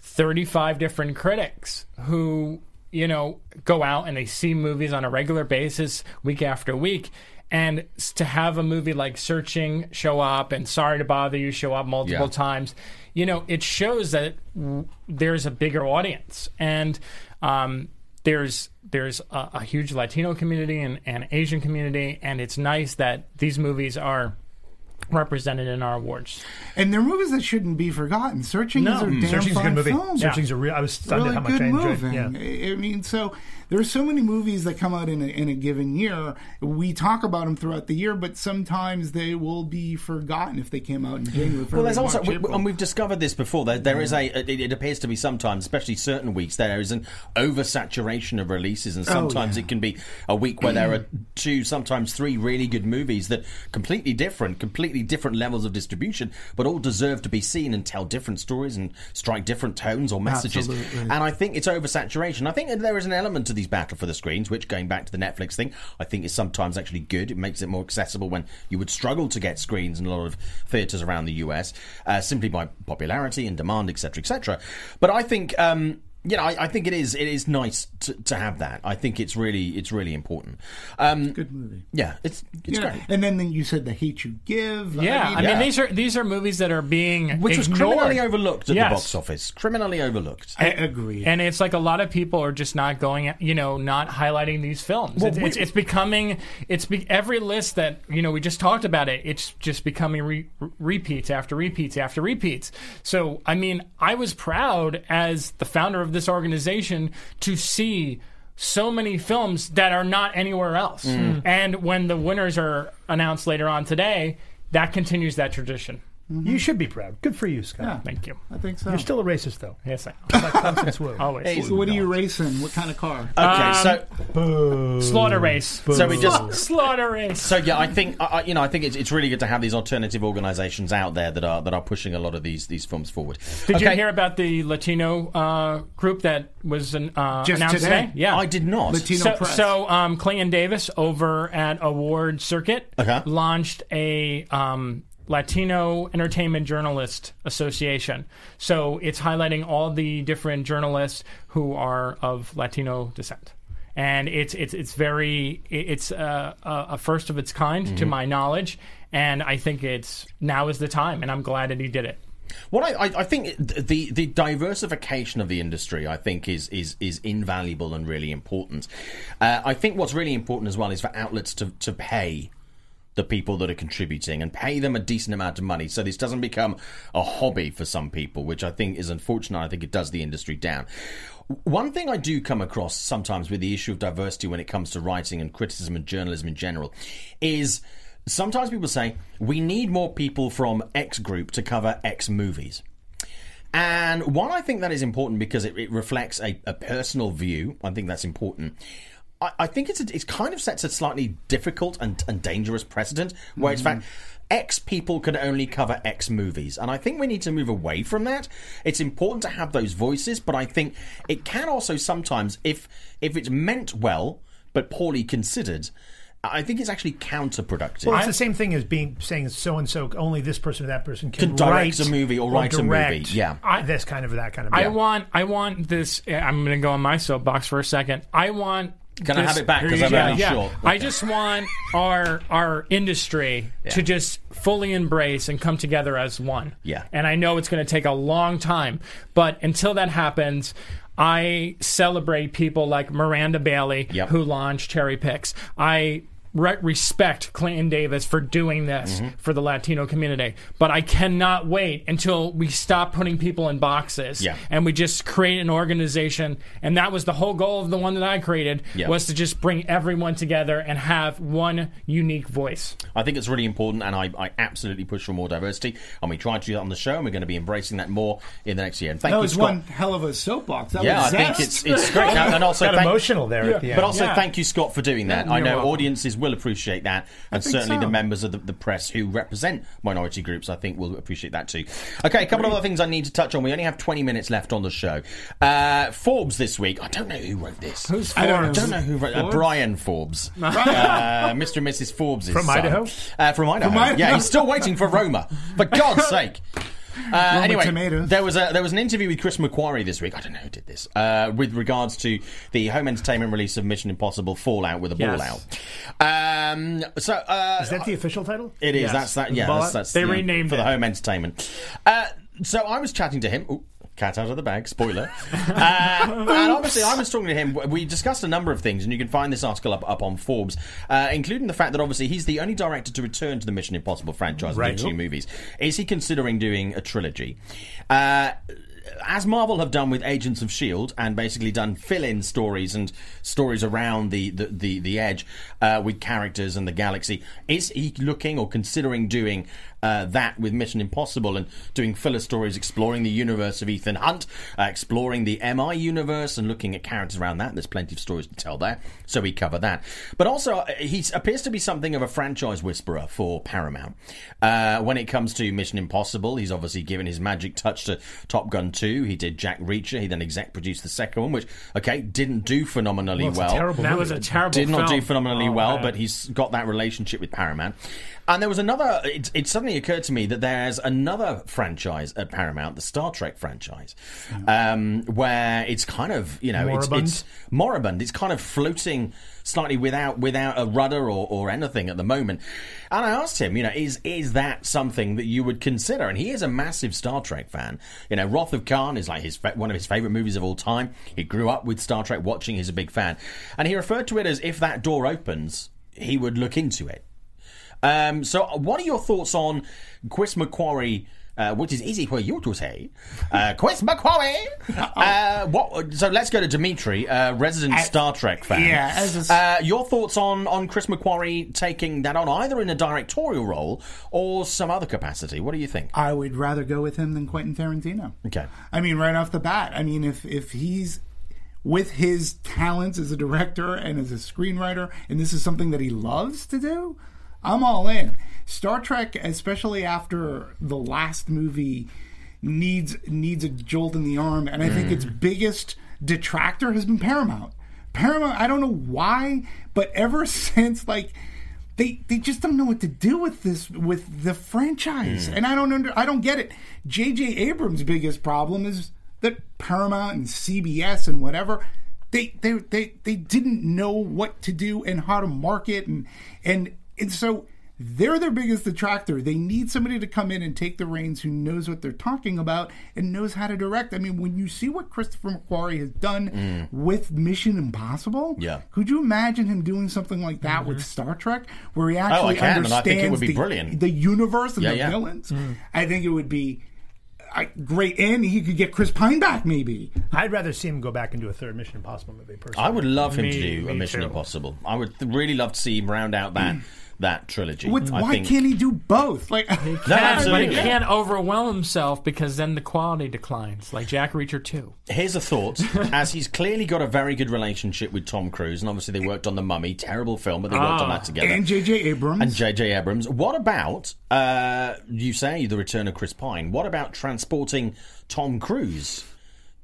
35 different critics who you know, go out and they see movies on a regular basis, week after week. And to have a movie like Searching show up and Sorry to Bother You show up multiple Yeah. times, you know, it shows that there's a bigger audience. And um, there's there's a, a huge Latino community and, and Asian community, and it's nice that these movies are represented in our awards. And they're movies that shouldn't be forgotten. Searching No. is a Mm. damn Searching's a fine good movie. film. Searching's a real. I was stunned really at how much good I enjoyed. movie. Yeah. I I mean, so there's so many movies that come out in a, in a given year. We talk about them throughout the year, but sometimes they will be forgotten if they came out in January. Well, there's also, we, and we've discovered this before. There, there is a. It, it appears to be sometimes, especially certain weeks, there is an oversaturation of releases, and oh, sometimes yeah. it can be a week where there are two, sometimes three really good movies that completely different, completely different levels of distribution, but all deserve to be seen and tell different stories and strike different tones or messages. Absolutely. And I think it's oversaturation. I think there is an element to these battle for the screens, which going back to the Netflix thing, I think is sometimes actually good. It makes it more accessible when you would struggle to get screens in a lot of theatres around the US, uh, simply by popularity and demand, etc., etc. But I think. Um, you know, I, I think it is. It is nice to, to have that. I think it's really, it's really important. Um, good movie. yeah, it's it's Yeah. great. And then you said the heat you give. Yeah, I mean, yeah. these are these are movies that are being Which was criminally overlooked at Yes. the box office. Criminally overlooked. I agree. And it's like a lot of people are just not going, you know, not highlighting these films. it's, we- it's, it's becoming, it's be, every list that you know we just talked about it. It's just becoming re- repeats after repeats after repeats. So I mean, I was proud as the founder of this organization to see so many films that are not anywhere else. Mm. And when the winners are announced later on today, that continues that tradition. You should be proud. Good for you, Scott. Yeah. Thank you. I think so. You're still a racist, though. Yes, I Like Constance Wu. always Hey, So what are you racing? What kind of car? Okay, so slaughter race. so we just Slaughter race. So yeah, I think I, I- you know I think it's, it's really good to have these alternative organisations out there that are that are pushing a lot of these these films forward. Did you Okay. hear about the Latino uh, group that was an, uh, Just announced today? Yeah, I did not. Latino So, press. so um, Clayton Davis over at Award Circuit Okay. launched a um, Latino Entertainment Journalist Association. So it's highlighting all the different journalists who are of Latino descent. And it's it's it's very it's uh, a, a first of its kind Mm-hmm. to my knowledge, and I think it's now is the time, and I'm glad that he did it. What I, I, I think the the diversification of the industry, I think, is is is invaluable and really important. Uh, I think what's really important as well is for outlets to to pay the people that are contributing and pay them a decent amount of money. So this doesn't become a hobby for some people which i think is unfortunate. I think it does the industry down. One thing i do come across sometimes with the issue of diversity when it comes to writing and criticism and journalism in general is sometimes people say we need more people from x group to cover x movies. And while I think that is important because it, it reflects a, a personal view, I think that's important. I, I think it's a, it kind of sets a slightly difficult and, and dangerous precedent where, in mm-hmm. fact, X people can only cover X movies. And I think we need to move away from that. It's important to have those voices, but I think it can also sometimes, if if it's meant well but poorly considered, I think it's actually counterproductive. Well, it's the same thing as being saying so and so only this person or that person can, Can direct write a movie or write a movie, yeah. I- this kind of that kind of. I want I want this. I'm going to go on my soapbox for a second. I want. Can I have it back? 'Cause I'm yeah, yeah. short. I just want our our industry to just fully embrace and come together as one. Yeah. And I know it's going to take a long time, but until that happens. I celebrate people like Miranda Bailey, Yep. who launched Cherry Picks. I re- respect Clinton Davis for doing this Mm-hmm. for the Latino community, but I cannot wait until we stop putting people in boxes Yeah. and we just create an organization. And that was the whole goal of the one that I created Yeah. was to just bring everyone together and have one unique voice. I think it's really important, and I, I absolutely push for more diversity. And we try to do that on the show, and we're going to be embracing that more in the next year. And thank you. that you, was Scott. one hell of a soapbox. That yeah, I was think it's it's great, and and also got thank, emotional there at the end. but also Yeah. thank you, Scott, for doing that. I you're know welcome. audiences will appreciate that, and certainly so. the members of the, the press who represent minority groups, I think, will appreciate that too. Okay, a couple of other things I need to touch on. We only have 20 minutes left on the show. Uh, Forbes this week. I don't know who wrote this. Who's I don't I don't know who wrote uh, Brian Forbes, uh, Mr. and Mrs. Forbes From Idaho? Uh, from Idaho. Idaho. Yeah, he's still waiting for Roma. For God's sake. Uh, anyway, tomatoes. there was a there was an interview with Chris McQuarrie this week. I don't know who did this uh, with regards to the home entertainment release of Mission Impossible Fallout with a ball out. Um, so uh, Is that the official title? It is. Yes. That's that. Yeah, that's, Out? that's They you know, renamed for the home entertainment. Uh, so I was chatting to him. Ooh, cat out of the bag. Spoiler. uh, and obviously, I was talking to him. We discussed a number of things, and you can find this article up, up on Forbes, uh, including the fact that obviously he's the only director to return to the Mission Impossible franchise Right. and do two movies. Is he considering doing a trilogy? Uh, as Marvel have done with Agents of Shield, and basically done fill-in stories and stories around the the the, the edge uh, with characters and the galaxy, is he looking or considering doing uh, that with Mission Impossible and doing filler stories, exploring the universe of Ethan Hunt, uh, exploring the MI universe, and looking at characters around that? There's plenty of stories to tell there, so we cover that. But also, uh, he appears to be something of a franchise whisperer for Paramount. Uh, when it comes to Mission Impossible, he's obviously given his magic touch to Top Gun 2. He did Jack Reacher. He then exec produced the second one, which, okay, didn't do phenomenally Well, well. terrible That was a terrible. Did not do phenomenally Oh, well, man. but he's got that relationship with Paramount. And there was another. It, it suddenly occurred to me that there's another franchise at Paramount, the Star Trek franchise, um, where it's kind of you know it's, Moribund? it's moribund. It's kind of floating slightly without without a rudder or, or anything at the moment. And I asked him, you know, is is that something that you would consider? And he is a massive Star Trek fan. You know, Wrath of Khan is like his one of his favorite movies of all time. He grew up with Star Trek watching. He's a big fan, and he referred to it as if that door opens, he would look into it. Um, so, what are your thoughts on Chris McQuarrie? Uh, which is easy for you to say, uh, Chris McQuarrie. Uh, what? So let's go to Dimitri, uh, resident Star Trek fan. yeah, as a- uh, your thoughts on on Chris McQuarrie taking that on either in a directorial role or some other capacity? What do you think? I would rather go with him than Quentin Tarantino. Okay. I mean, right off the bat. I mean, if if he's with his talents as a director and as a screenwriter, and this is something that he loves to do, I'm all in. Star Trek, especially after the last movie, needs needs a jolt in the arm, and I think mm. its biggest detractor has been Paramount. Paramount, I don't know why, but ever since like they they just don't know what to do with this with the franchise, mm. and I don't under I don't get it. J.J. Abrams' biggest problem is that Paramount and CBS and whatever they they they they didn't know what to do and how to market and and and so they're their biggest detractor. They need somebody to come in and take the reins who knows what they're talking about and knows how to direct. I mean, when you see what Christopher McQuarrie has done with Mission Impossible, Yeah. could you imagine him doing something like that with Star Trek, where he actually Mm-hmm. Oh, can, and understands I think it would be the, brilliant. the universe and Yeah, the yeah. villains? I think it would be I, great, and he could get Chris Pine back, maybe. I'd rather see him go back and do a third Mission Impossible movie. Personally, I would love him Me- to do a Mission too. Impossible. I would really love to see him round out that that trilogy. What, I why think. can't he do both? Like, No, Can't- but he can't overwhelm himself because then the quality declines, like Jack Reacher 2. Here's a thought. As he's clearly got a very good relationship with Tom Cruise, and obviously they worked on The Mummy, terrible film, but they worked on Ah. that together. and J.J. Abrams. and J.J. Abrams. What about uh, you say the return of Chris Pine? What about transporting Tom Cruise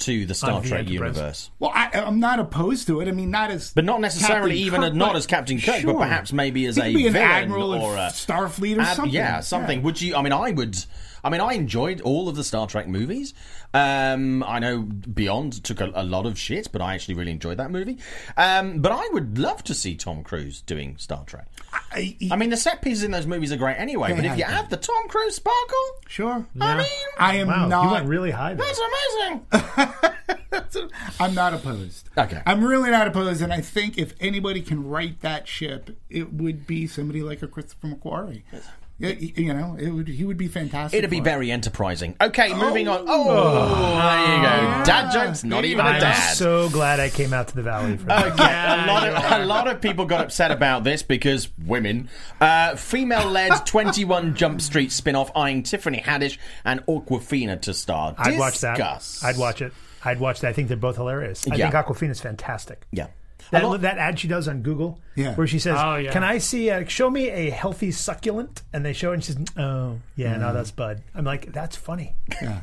to the Star On the Trek Enterprise. universe? well, I, I'm not opposed to it. I mean, not as, But not necessarily Captain even Kirk, not as Captain Kirk, sure. but perhaps maybe as He a could be an villain admiral or a Starfleet or Ad- something. Yeah, something. Would you? I mean, I would. I mean, I enjoyed all of the Star Trek movies. Um, I know Beyond took a, a lot of shit, but I actually really enjoyed that movie. Um, but I would love to see Tom Cruise doing Star Trek. I, I mean, the set pieces in those movies are great anyway. They but if have you been. add the Tom Cruise sparkle, sure. I mean, I am wow, not. you went really high there. that's amazing. I'm not opposed. Okay. I'm really not opposed, and I think if anybody can right that ship, it would be somebody like a Christopher McQuarrie. Yeah, you know, it would. He would be fantastic. It'd be it. very enterprising. Okay, moving on. Oh, there you go. Dad jokes, not even a I'm dad. so glad I came out to the valley for that. Okay, a lot of a lot of people got upset about this because women. Uh, female-led 21 Jump Street spin-off eyeing Tiffany Haddish and Awkwafina to star. I'd watch that. I'd watch it. I'd watch that. I think they're both hilarious. I Yeah. think Awkwafina's fantastic. Yeah. A That, lot- that ad she does on Google, Yeah. where she says, Oh, yeah. "Can I see? A, show me a healthy succulent?" And they show, it and she says, "Oh, yeah, Mm. no, that's Bud." I'm like, "That's funny." Yeah.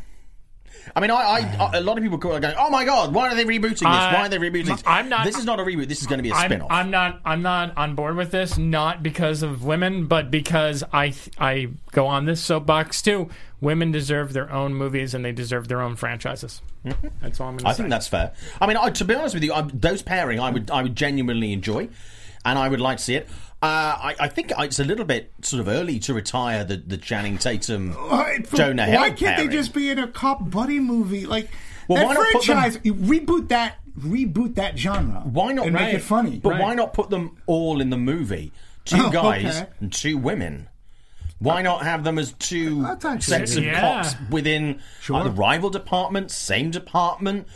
I mean, I, I, a lot of people are going, "Oh my god, why are they rebooting this? Uh, why are they rebooting this?" I'm not- This is not a reboot. This is going to be a I'm, spin-off. I'm not. I'm not on board with this. Not because of women, but because I I go on this soapbox too. Women deserve their own movies and they deserve their own franchises. That's all I'm going to Mm-hmm. I think that's fair. I mean, I, to be honest with you, I, those pairing, I would, I would genuinely enjoy, and I would like to see it. Uh, I, I think it's a little bit sort of early to retire the, the Channing Tatum. Why- for- Jonah Hill Why can't pairing. they just be in a cop buddy movie? Like Well, that why not put them- franchise, reboot that, reboot that genre. Why not and make it funny? But why not put them all in the movie? Two Oh, guys okay. and two women. Why not have them as two sets of Yeah. cops within either rival departments, same department,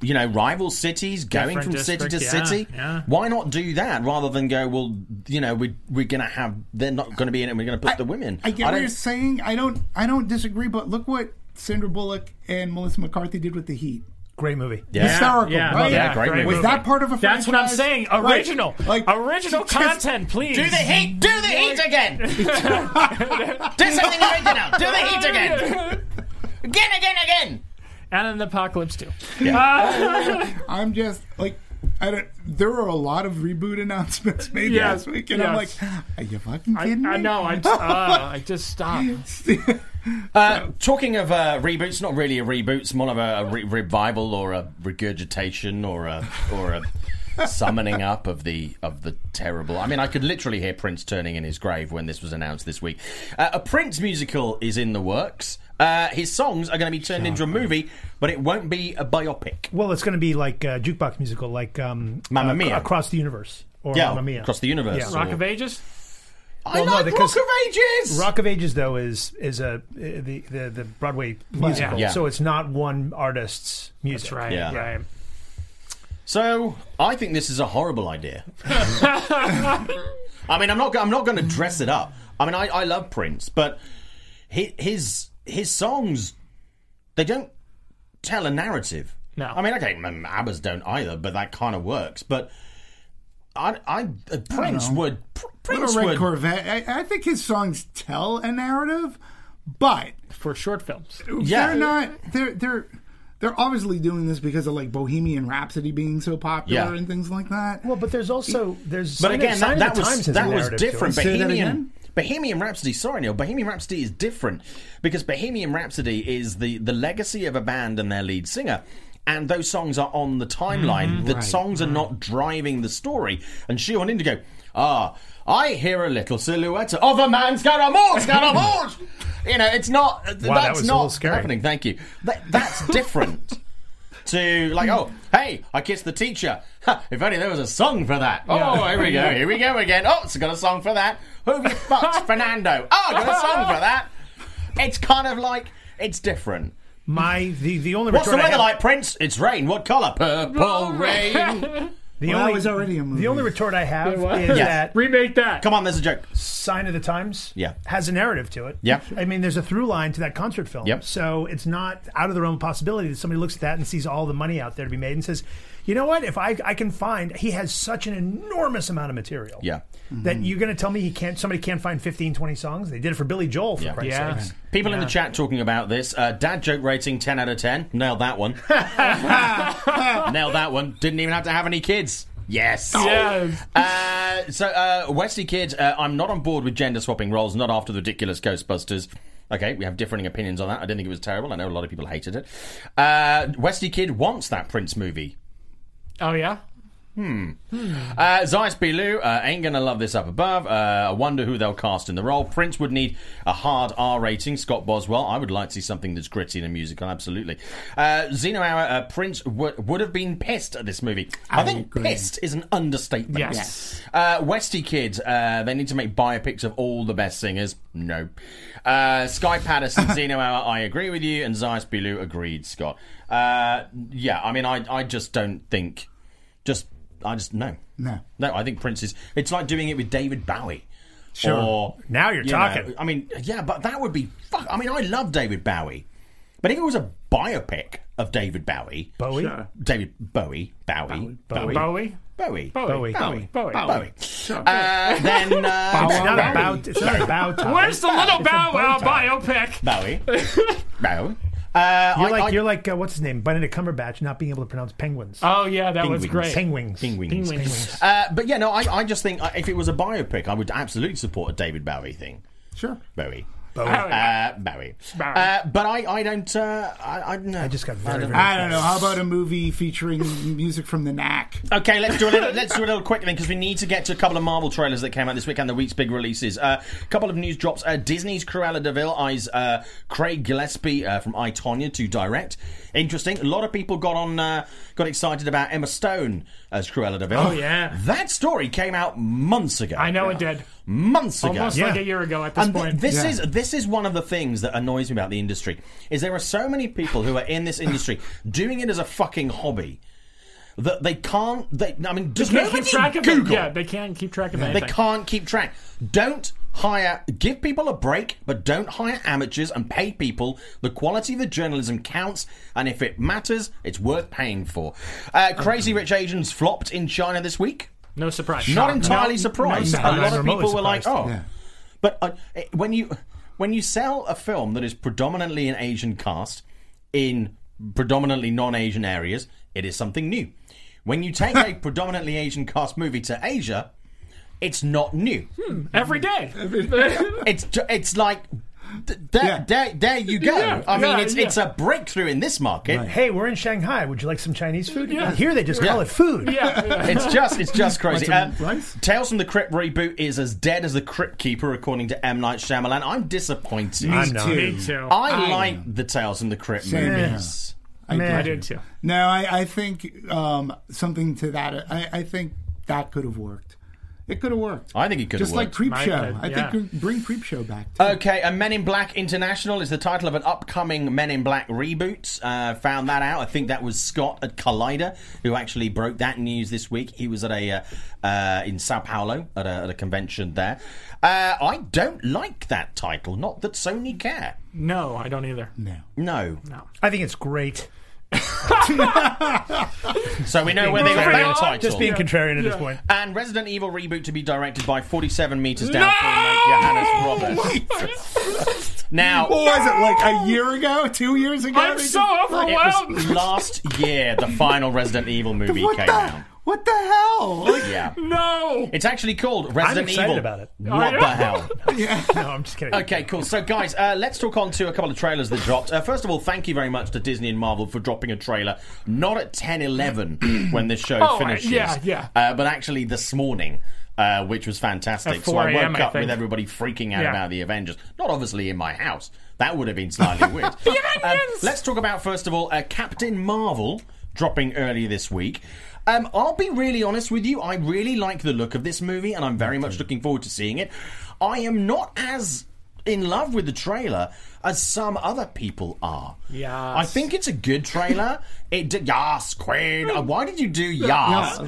you know, rival cities, going Different from city to yeah, city? yeah. Why not do that rather than go, well, you know, we, we're going to have, they're not going to be in it, and we're going to put the women. I get what don't- you're saying. I don't. I don't disagree. But look what Sandra Bullock and Melissa McCarthy did with the Heat. Great movie. Yeah. Hysterical, yeah, right? Yeah, great movie. Was that part of a That's what I'm franchise? saying. Right. Original, Like original just- content, please. Do the heat! Do the heat again! do something original! Do the heat again! Again, again, again! And an apocalypse too. I'm just like. I don't, there were a lot of reboot announcements made Yes, last week, and I'm like, "Are you fucking I, kidding me?" I know. I, uh, I just stopped. Uh, talking of uh, reboots, not really a reboot. It's more of a, a re- revival or a regurgitation or a or a summoning up of the of the terrible. I mean, I could literally hear Prince turning in his grave when this was announced this week. Uh, a Prince musical is in the works. Uh, his songs are going to be turned into a movie, but it won't be a biopic. Well, it's going to be like a jukebox musical, like um, Mamma uh, Mia. across the universe, or Yeah, Mamma Mia. across the universe. Yeah. or- Rock of Ages. I Well, like because- Rock of Ages. Rock of Ages, though, is is a uh, the the, the Broadway musical, Yeah. so it's not one artist's music. That's right. Yeah. Right. So I think this is a horrible idea. I mean, I'm not. I'm not going to dress it up. I mean, I, I love Prince, but hi- his his songs they don't tell a narrative. No. I mean, okay, mm, ABBA's don't either, but that kind of works. But I, I uh, Prince would. Pr- Prince Little Red would. Corvette. I, I think his songs tell a narrative, but For short films. Yeah. they're not. They're they're they're obviously doing this because of like Bohemian Rhapsody being so popular Yeah. and things like that. Well, but there's also there's But Sign of- again, Sign that, that Times was that was narrative to it. different. Say that Bohemian? Bohemian Rhapsody. Sorry, Neil. Bohemian Rhapsody is different because Bohemian Rhapsody is the the legacy of a band and their lead singer. And those songs are on the timeline. the Right, songs are not driving the story. And Shion Indigo, ah, I hear a little silhouette of a man Scaramouche, Scaramouche. you know, it's not. that that's was a not scary. happening. Thank you. That, that's different to like, oh, hey, I kissed the teacher. Ha, if only there was a song for that. Oh, here we go, here we go again. Oh, it's got a song for that. Who have you fucked? Fernando. Oh, got a song for that. It's kind of like it's different. My the the only What's the weather have- like, Prince? It's rain. What colour? Purple rain. The Well, that only was already a movie. The only retort I have is Yeah. that Remake that. Come on, there's a joke. Sign of the Times Yeah. has a narrative to it. Yeah. I mean, there's a through line to that concert film. Yep. So it's not out of the realm of possibility that somebody looks at that and sees all the money out there to be made and says, you know what? If I, I can find, he has such an enormous amount of material. Yeah. That you're going to tell me he can't, somebody can't find 15, 20 songs? They did it for Billy Joel, for Yeah. Christ's Yeah. sakes. People in the chat talking about this. Uh, dad joke rating 10 out of 10. Nailed that one. Nailed that one. Didn't even have to have any kids. Yes. Yes. Uh, so, uh, Wesley Kid, uh, I'm not on board with gender swapping roles, not after the ridiculous Ghostbusters. Okay, we have differing opinions on that. I didn't think it was terrible. I know a lot of people hated it. Uh, Wesley Kid wants that Prince movie. Oh yeah. Uh, Zeiss Bilou, uh, ain't gonna love this up above. Uh, I wonder who they'll cast in the role. Prince would need a hard R rating. Scott Boswell, I would like to see something that's gritty and a musical, absolutely. Uh, Zeno Hour, uh, Prince w- would have been pissed at this movie. I, I think agree. pissed is an understatement. Yes. Uh, Westy Kid, uh, they need to make biopics of all the best singers. No. Uh, Sky Patterson, Zeno Hour, I agree with you, and Zeiss Bilou agreed, Scott. Uh, yeah, I mean, I, I just don't think. Just, I just, no. No. No, I think Prince is. It's like doing it with David Bowie. Sure. Or, Now you're you talking. know, I mean, yeah, but that would be. Fuck. I mean, I love David Bowie. But if it was a biopic of David Bowie. Bowie? Sure. David Bowie. Bowie. Bowie. Bowie. Bowie. Bowie. Bowie. Bowie. Bowie. Bowie. Uh, then. Uh, It's not Bowie. about, it's not about Tom. Where's the little It's a Bow Wow bow tie. biopic? Bowie. Bowie. Uh, You're I- like I- you're like uh, what's his name, Benedict Cumberbatch, not being able to pronounce penguins. Oh yeah, that was Penguins. great. penguins. Penguins. Penguins. Uh, but yeah, no, I, I just think uh, if it was a biopic, I would absolutely support a David Bowie thing. Sure. Bowie. Oh, Uh, Bowie. Bowie. Uh, but I, I don't. Uh, I, I, no. I just got very, don't very I don't know. How about a movie featuring music from the Knack? Okay, let's do a little. let's do a little quick thing because we need to get to a couple of Marvel trailers that came out this week and the week's big releases. A uh, couple of news drops. Uh, Disney's Cruella de Vil eyes uh, Craig Gillespie uh, from I Tonya to direct. Interesting. A lot of people got on, uh, got excited about Emma Stone as Cruella de Vil. Oh, yeah. that story came out months ago. I know it did. Months ago. Almost Yeah. like a year ago at this And th- point. this Yeah. is this is one of the things that annoys me about the industry is there are so many people who are in this industry doing it as a fucking hobby that they can't. They, I mean, they just can't keep nobody track of Google. it. Yeah, they can't keep track of They anything. can't keep track. Don't hire. Give people a break, but don't hire amateurs and pay people. The quality of the journalism counts, and if it matters, it's worth paying for. Uh, Crazy Rich Asians flopped in China this week. No surprise. Not Shock. entirely No- surprised. no a lot of remotely people were like, "Oh," Yeah. but uh, when you when you sell a film that is predominantly an Asian cast in predominantly non-Asian areas, it is something new. When you take a predominantly Asian cast movie to Asia, it's not new. every day. It's it's like. Th- There, Yeah. there, there you go. Yeah, I mean, yeah, it's yeah. it's a breakthrough in this market. Hey, we're in Shanghai. Would you like some Chinese food? Yeah. Here they just call it food. yeah, yeah. It's just, it's just crazy. Want some rice? Tales from the Crypt reboot is as dead as the Crypt Keeper, according to M Night Shyamalan. I'm disappointed. I'm not. Me too. I like the Tales from the Crypt Same movies. I Man. I did. did too. No, I, I think um, something to that. I, I think that could have worked. It could have worked. I think it could have Just like worked. Creep Show. I yeah. think we bring Creepshow back. Too. Okay, and Men in Black International is the title of an upcoming Men in Black reboot. Uh, found that out. I think that was Scott at Collider who actually broke that news this week. He was at a uh, uh, in Sao Paulo at a, at a convention there. Uh, I don't like that title. Not that Sony care. No, I don't either. No. no. No. I think it's great. So we know where they got Moving that on. title. Just being contrarian at this point. And Resident Evil reboot to be directed by 47 meters down No! filmmaker Johannes Roberts. Now, What was it like a year ago? Two years ago? I'm so just- it overwhelmed. was last year the final Resident Evil movie What came the? out. What the hell? Like, Yeah. no. It's actually called Resident excited Evil. about it. What the hell? No, I'm just kidding. Okay, cool. So, guys, uh, let's talk on to a couple of trailers that dropped. Uh, first of all, thank you very much to Disney and Marvel for dropping a trailer, not at 10 11 when this show Oh, finishes, yeah, yeah. Uh, but actually this morning. Uh, which was fantastic. At So 4 I woke a.m., I up with think. everybody freaking out Yeah. about the Avengers. Not obviously in my house. That would have been slightly weird. Um, Avengers! let's talk about first of all uh, Captain Marvel dropping earlier this week. Um, I'll be really honest with you. I really like the look of this movie, and I'm very much looking forward to seeing it. I am not as in love with the trailer as some other people are. Yes. I think it's a good trailer. It d- yes, Queen. Uh, why did you do yes?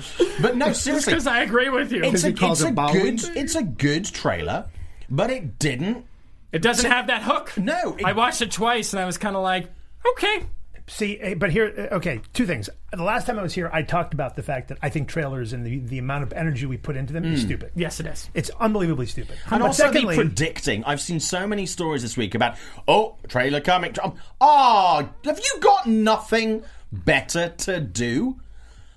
But no, seriously, Because I agree with you. it's a, he calls it's a good it's a good trailer, but it didn't. It doesn't have that hook. No, it- I watched it twice and I was kind of like, okay. See, eh, but here, eh, okay, two things. The last time I was here, I talked about the fact that I think trailers and the, the amount of energy we put into them is stupid. Yes, it is. It's unbelievably stupid. And but also secondly, the predicting. I've seen so many stories this week about, oh, trailer coming. Um, Oh, have you got nothing better to do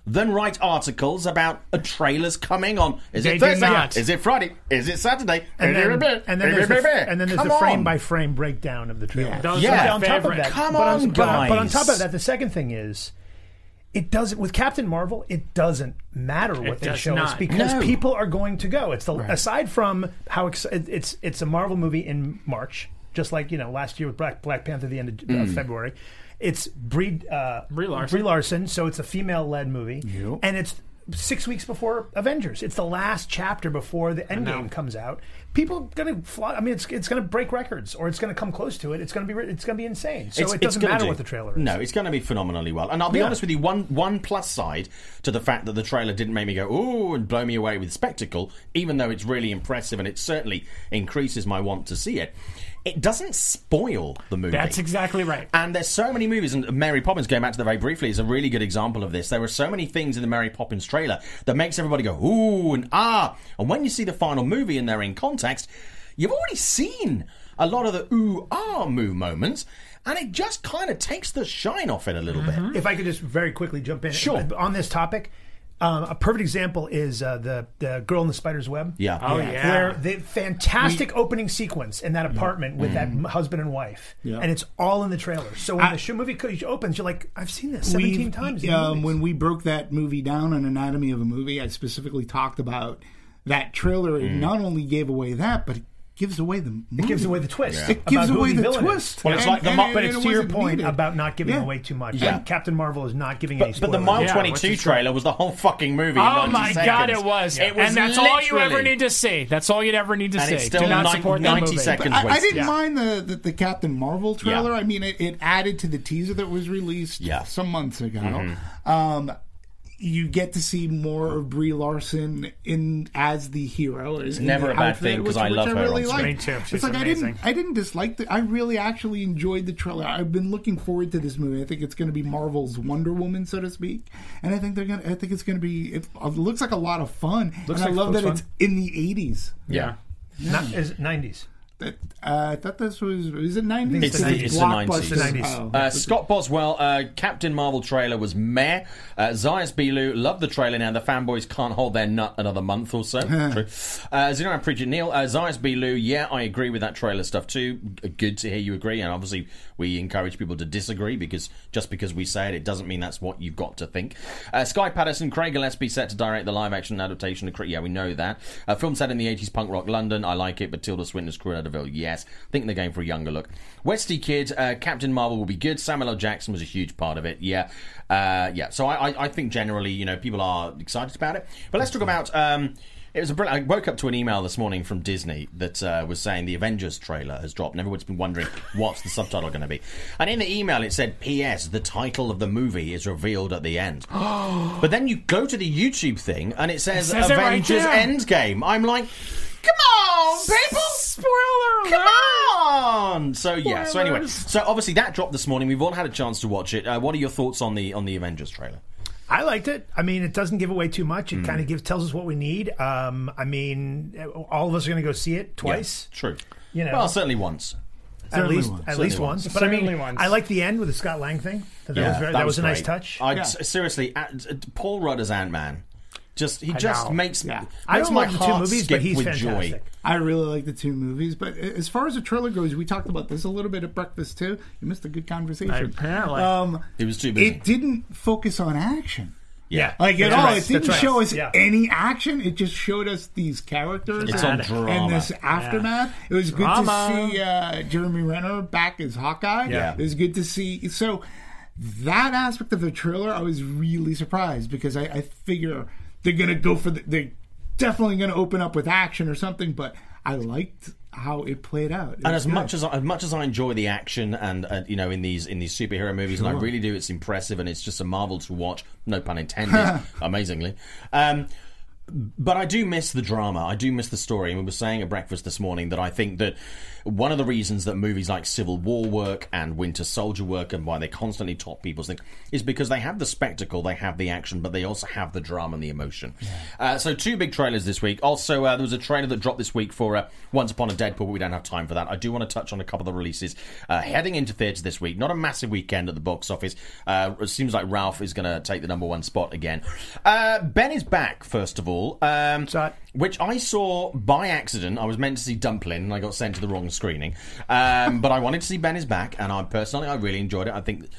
than write articles about a trailer's coming on? Is They it Thursday? not. Is it Friday? Is it Saturday? and then, and then there's the, and then there's Come the frame on. by frame breakdown of the trailer. Those Yeah. are on top of that, Come on, but on- but on top of that, the second thing is, it doesn't with Captain Marvel. It doesn't matter what they does show us not. because No. people are going to go. It's the aside from how ex- it's it's a Marvel movie in March, just like you know last year with Black Black Panther, the end of uh, Mm. February. It's Brie uh, Brie Larson. Brie Larson, so it's a female led movie, Yep. and it's six weeks before Avengers. It's the last chapter before the Endgame comes out. People are gonna fly. I mean, it's it's gonna break records, or it's gonna come close to it. It's gonna be it's gonna be insane. So It's- it doesn't matter do. what the trailer is. No, it's going to be phenomenally well. And I'll be Yeah. honest with you, one one plus side to the fact that the trailer didn't make me go ooh and blow me away with spectacle, even though it's really impressive and it certainly increases my want to see it. It doesn't spoil the movie. That's exactly right. And there's so many movies, and Mary Poppins, going back to that very briefly, is a really good example of this. There are so many things in the Mary Poppins trailer that makes everybody go, ooh, and ah. And when you see the final movie and they're in context, you've already seen a lot of the ooh, ah, moo moments. and it just kind of takes the shine off it a little bit. If I could just very quickly jump in Sure. on this topic, um, a perfect example is uh, the the girl in the spider's web. Yeah. Oh, yeah. Where the fantastic opening sequence in that apartment with that husband and wife, Yeah. and it's all in the trailer. So when I- the show movie opens, you're like, I've seen this 17 times. in Um, when we broke that movie down on Anatomy of a Movie, I specifically talked about that trailer. It not only gave away that, but it gives away the movie. it gives away the twist. It gives away the, the twist. Well, it's And- like the and But it's to your point needed. about not giving Yeah. away too much. Yeah. And Captain Marvel is not giving any But, but the spoilers. Mile Yeah, 22 trailer was the whole fucking movie. Oh 90 my seconds. god, it was. It was and that's all you ever need to see. That's all you'd ever need to And see. it's still Do not nine- support that 90 movie. seconds. I, I didn't Yeah. mind the, the, the Captain Marvel trailer. Yeah. I mean, it, it added to the teaser that was released Yeah. some months ago. Mm-hmm. Um, you get to see more of Brie Larson in as the hero. It's never a bad thing, 'cause I love her on screen. Me too. She's it's like I amazing. didn't, I didn't dislike the. I really actually enjoyed the trailer. I've been looking forward to this movie. I think it's going to be Marvel's Wonder Woman, so to speak, and I think they're gonna. I think it's going to be. It, it looks like a lot of fun, Looks and like- I love that fun. it's in the eighties. Yeah. Not, is it uh, I thought this was is it nineties? It's the- it's the 90s. It's the 90s. Oh. Uh, Scott Boswell, uh, Captain Marvel trailer was meh. Uh, Zayas Bilu, love the trailer now. The fanboys can't hold their nut another month or so. True. Uh, Zeno and Preacher Neil, uh, Zayas Bilu, yeah, I agree with that trailer stuff too. Good to hear you agree. And obviously, we encourage people to disagree because just because we say it, it doesn't mean that's what you've got to think. Uh, Sky Patterson, Craig Gillespie set to direct the live action adaptation of. Cra- Yeah, we know that. Uh, film set in the 80s punk rock London. I like it, but Tilda Swinton's crew had de Yes. think they're going for a younger look. Westy Kid, uh, Captain Marvel will be good. Samuel L. Jackson was a huge part of it. Yeah, uh, yeah. So I, I, I think generally, you know, people are excited about it. But let's talk about. Um, it was a brilliant. I woke up to an email this morning from Disney that uh, was saying the Avengers trailer has dropped, and everyone's been wondering what's the subtitle going to be. And in the email, it said, "P.S. The title of the movie is revealed at the end." but then you go to the YouTube thing, and it says, says it right Avengers there. Endgame. I'm like, come on, people! Spoiler Come on! So yeah. So anyway, so obviously that dropped this morning. We've all had a chance to watch it. Uh, what are your thoughts on the on the Avengers trailer? I liked it. I mean, it doesn't give away too much. It Hmm. kind of gives tells us what we need. Um, I mean, all of us are going to go see it twice. Yeah, true. You know. well, certainly once. at Certainly least, once. at least once. once. But I Certainly mean, once. I like the end with the Scott Lang thing. That, was very, that, was, a nice touch. I Yeah. seriously, uh, uh, Paul Rudd as Ant Man. Just he just know. makes Yeah. makes I don't like the two movies, skip but he's with fantastic. joy. I really like the two movies, but as far as the trailer goes, we talked about this a little bit at breakfast too. You missed a good conversation. Apparently. um, He was too busy. it didn't focus on action. yeah, Like at That's all, right. it didn't right. show us Yeah. any action. It just showed us these characters It's and, on and this aftermath. It was good to see uh, Jeremy Renner back as Hawkeye. Yeah. it was good to see. So that aspect of the trailer, I was really surprised because I, I figure they're gonna go for the. They're definitely gonna open up with action or something. But I liked how it played out. It and as good. much as I, as much as I enjoy the action and uh, you know in these in these superhero movies, and I really do, it's impressive and it's just a marvel to watch. No pun intended. amazingly. Um, but I do miss the drama. I do miss the story. And we were saying at breakfast this morning that I think that one of the reasons that movies like Civil War work and Winter Soldier work and why they constantly top people's things is because they have the spectacle, they have the action, but they also have the drama and the emotion. Uh, so two big trailers this week. Also, uh, there was a trailer that dropped this week for uh, Once Upon a Deadpool, but we don't have time for that. I do want to touch on a couple of the releases uh, heading into theatres this week. Not a massive weekend at the box office. Uh, it seems like Ralph is going to take the number one spot again. Uh, ben is back, first of all. Um, which I saw by accident. I was meant to see Dumpling, and I got sent to the wrong screening. Um, but I wanted to see Ben is back, and I personally, I really enjoyed it. I think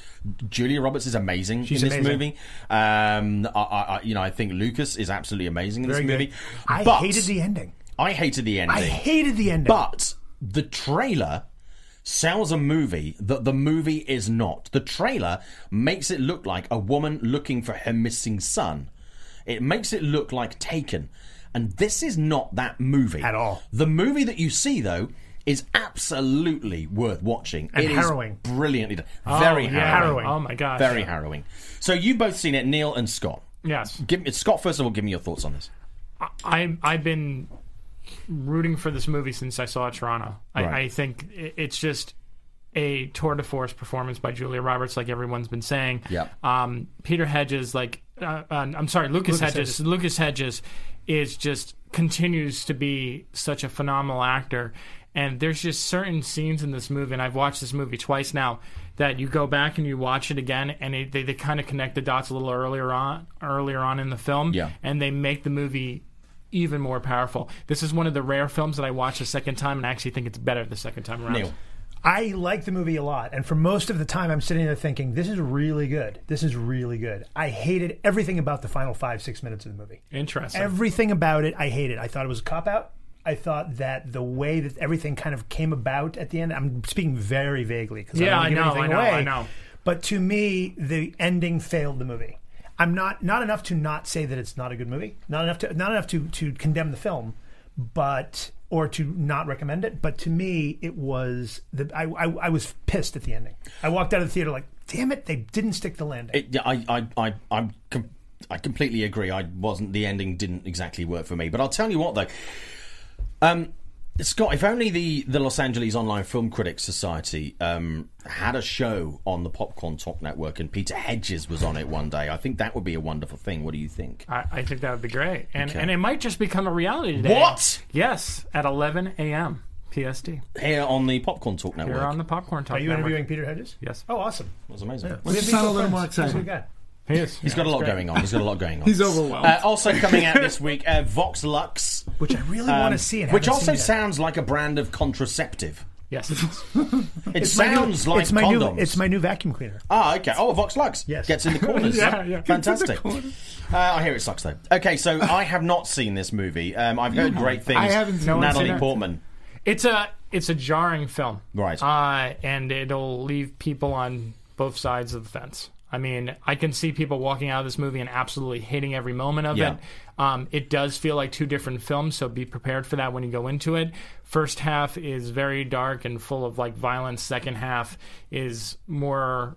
Julia Roberts is amazing She's in this amazing. movie. Um, I, I, you know, I think Lucas is absolutely amazing in Very this good. movie. I But hated the ending. I hated the ending. I hated the ending. But the trailer sells a movie that the movie is not. The trailer makes it look like a woman looking for her missing son. It makes it look like Taken. And this is not that movie. At all. The movie that you see, though, is absolutely worth watching. And It is harrowing. brilliantly done. Very Oh, yeah. harrowing. Harrowing. Oh my gosh. Very harrowing. So you've both seen it, Neil and Scott. Yes. Give me, Scott, first of all, give me your thoughts on this. I I've been rooting for this movie since I saw Toronto. I, Right. I think it's just a tour de force performance by Julia Roberts, like everyone's been saying. Yeah. Um, Peter Hedges, like uh, uh, I'm sorry, Lucas, Lucas Hedges. Hedges. Lucas Hedges is just continues to be such a phenomenal actor. And there's just certain scenes in this movie, and I've watched this movie twice now, that you go back and you watch it again, and it, they, they kind of connect the dots a little earlier on, earlier on in the film, Yeah. and they make the movie even more powerful. This is one of the rare films that I watch a second time, and I actually think it's better the second time around. Neil. I like the movie a lot, and for most of the time, I'm sitting there thinking, "This is really good. This is really good." I hated everything about the final five, six minutes of the movie. Interesting. Everything about it, I hated. I thought it was a cop out. I thought that the way that everything kind of came about at the end. I'm speaking very vaguely because Yeah, I, I don't know, wanna give I know, away. I know. But to me, the ending failed the movie. I'm not not enough to not say that it's not a good movie. Not enough to not enough to to condemn the film, but or to not recommend it. But to me, it was the I I, I was pissed at the ending. I walked out of the theater like, damn it, they didn't stick the landing. It, yeah, I, I, I, I'm, com- I completely agree. I wasn't. The ending didn't exactly work for me. But I'll tell you what, though. Um, Scott, if only the, the Los Angeles Online Film Critics Society um, had a show on the Popcorn Talk Network and Peter Hedges was on it one day, I think that would be a wonderful thing. What do you think? I, I think that would be great, and Okay. and it might just become a reality today. What? Yes, at 11 a.m. PST Here on the Popcorn Talk Network. here on the Popcorn Talk. Are you Network. interviewing Peter Hedges? Yes. Oh, awesome. That was amazing. Let's sound a little more That's excited. Good guy. He is. He's got a lot going on. He's got a lot going on. He's overwhelmed. Uh, also coming out this week, uh, Vox Lux, Which I really want to see. And Um, which also sounds like a brand of contraceptive. Yes. it is. It It's my new- sounds like it's my condoms. new it's my new vacuum cleaner. Ah, okay. Oh, Vox Lux. Yes. Gets in the corners. Yeah, yeah. Fantastic. Uh, I hear it sucks though. Okay, so I have not seen this movie. Um, I've heard great things. I haven't seen No Natalie seen it. Portman. It's a it's a jarring film, Right. Uh, and it'll leave people on both sides of the fence. I mean, I can see people walking out of this movie and absolutely hating every moment of Yeah. it. Um, it does feel like two different films, so be prepared for that when you go into it. First half is very dark and full of like violence. Second half is more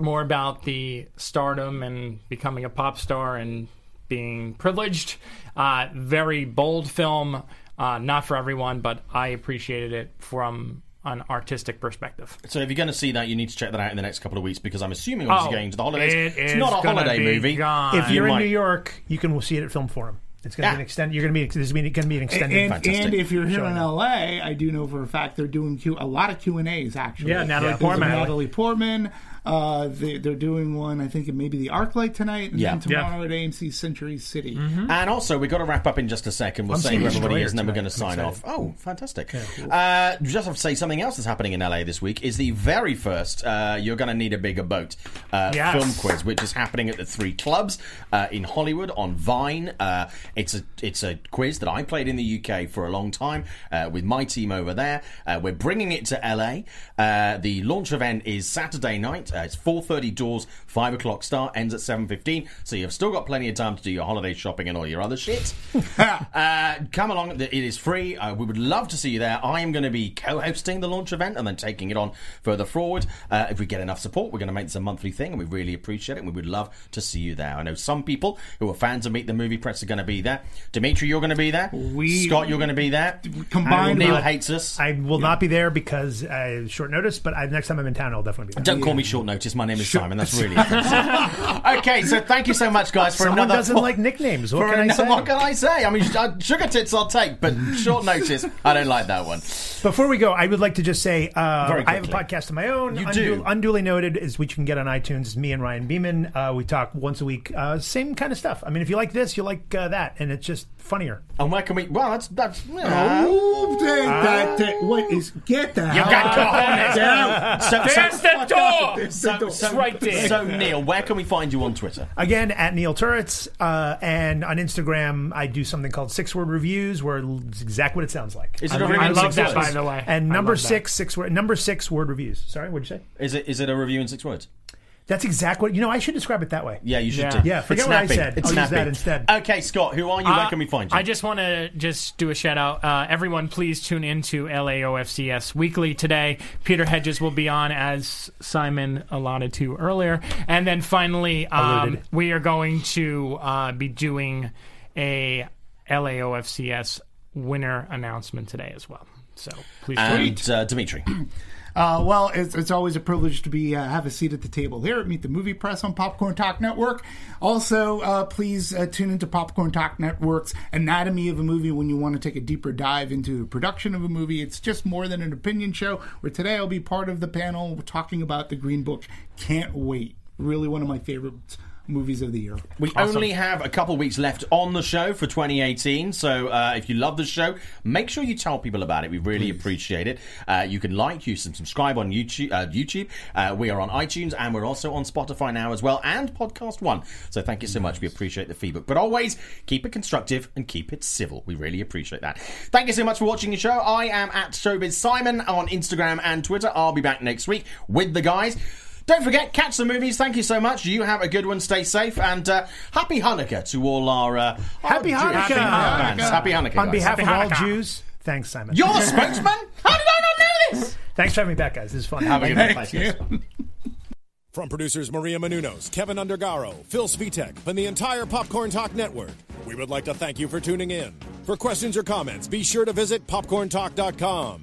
more about the stardom and becoming a pop star and being privileged. Uh, very bold film, uh, not for everyone, but I appreciated it from an artistic perspective. So if you're going to see that, you need to check that out in the next couple of weeks because I'm assuming when Oh, it's going to the holidays. it it's not a holiday movie. gone. If you're in might- New York, you can see it at Film Forum. It's going to Yeah. be ah. an extended. You're going to be. There's going to be an extended. And, Fantastic. and if you're here in LA, I do know for a fact they're doing Q, a lot of Q and A's actually. Yeah, Natalie There's Portman. Natalie Portman. Uh, they, they're doing one. I think it maybe the ArcLight tonight, and Yeah. then tomorrow at AMC Century City. And also, we've got to wrap up in just a second. We'll I'm say who everybody is, and then we're going to sign off. Oh, fantastic! uh, just have to say something else that's happening in LA this week is the very first uh, "You're Going to Need a Bigger Boat" uh, Yes. film quiz, which is happening at the three clubs uh, in Hollywood on Vine. Uh, it's a it's a quiz that I played in the UK for a long time uh, with my team over there. Uh, we're bringing it to LA. Uh, the launch event is Saturday night. Uh, it's 4:30 doors, five o'clock start, ends at 7:15. So you've still got plenty of time to do your holiday shopping and all your other shit. uh, come along. It is free. Uh, we would love to see you there. I am going to be co-hosting the launch event and then taking it on further forward. Uh, if we get enough support, we're going to make this a monthly thing, and we really appreciate it. And we would love to see you there. I know some people who are fans of Meet the Movie Press are going to be there. Dimitri, you're going to be there. We- Scott, you're going to be there. Combined Neil with- hates us. I will not be there because uh, short notice. But I, next time I'm in town, I'll definitely be there. Don't call me short notice. My name is Simon. That's really okay, so thank you so much, guys, for Someone another. doesn't like nicknames. What for can I say? What can I say? I mean, uh, sugar tits I'll take, but short notice, I don't like that one. Before we go, I would like to just say uh, I have a podcast of my own. You Undu- do. Unduly noted is which you can get on iTunes. It's me and Ryan Beeman. Uh, we talk once a week, uh, same kind of stuff. I mean, if you like this, you like uh, that, and it's just funnier. And where can we? Well, that's that's. You know, Oh, take that, take- what is? Get the you hell got out down. So, There's the door. So, so, right there. So, Neil, where can we find you on Twitter? Again, at Neil Turitz, uh, and on Instagram, I do something called Six Word Reviews, where it's exactly what it sounds like. Is it I a review I love that, words? by the way. And number six, six word, number six word reviews. Sorry, what'd you say? Is it is it a review in six words? That's exactly what you know. I should describe it that way. Yeah, you should Yeah. do. Yeah, forget It's what I said. It's I'll use snappy. that instead. Okay, Scott, who are you? Where Uh, can we find you? I just want to just do a shout out. Uh, everyone, please tune in to LAOFCS Weekly today. Peter Hedges will be on, as Simon allotted to earlier. And then finally, um, we are going to uh, be doing a LAOFCS winner announcement today as well. So please tune and uh, Dimitri. Uh, well, it's, it's always a privilege to be uh, have a seat at the table here at Meet the Movie Press on Popcorn Talk Network. Also, uh, please uh, tune into Popcorn Talk Network's Anatomy of a Movie when you want to take a deeper dive into the production of a movie. It's just more than an opinion show. Where today I'll be part of the panel talking about the Green Book. Can't wait. Really, one of my favorites movies of the year. We only have a couple weeks left on the show for 2018, so uh, if you love the show, make sure you tell people about it. We really appreciate it. Uh, you can like, you can subscribe on YouTube. Uh, YouTube. Uh, we are on iTunes and we're also on Spotify now as well, and Podcast One. So thank you so much. We appreciate the feedback, but always keep it constructive and keep it civil. We really appreciate that. Thank you so much for watching the show. I am at Showbiz Simon on Instagram and Twitter. I'll be back next week with the guys. Don't forget, catch the movies. Thank you so much. You have a good one. Stay safe and uh, happy Hanukkah to all our uh, Happy our Jewish Hanukkah. fans. Happy Hanukkah. On guys. behalf of Happy all Hanukkah. Jews, thanks, Simon. you're the spokesman. How did I not know this? Thanks for having me back, guys. This is fun. Have a good night. Thank you. From producers Maria Menounos, Kevin Undergaro, Phil Svitek, and the entire Popcorn Talk Network, we would like to thank you for tuning in. For questions or comments, be sure to visit popcorntalk.com.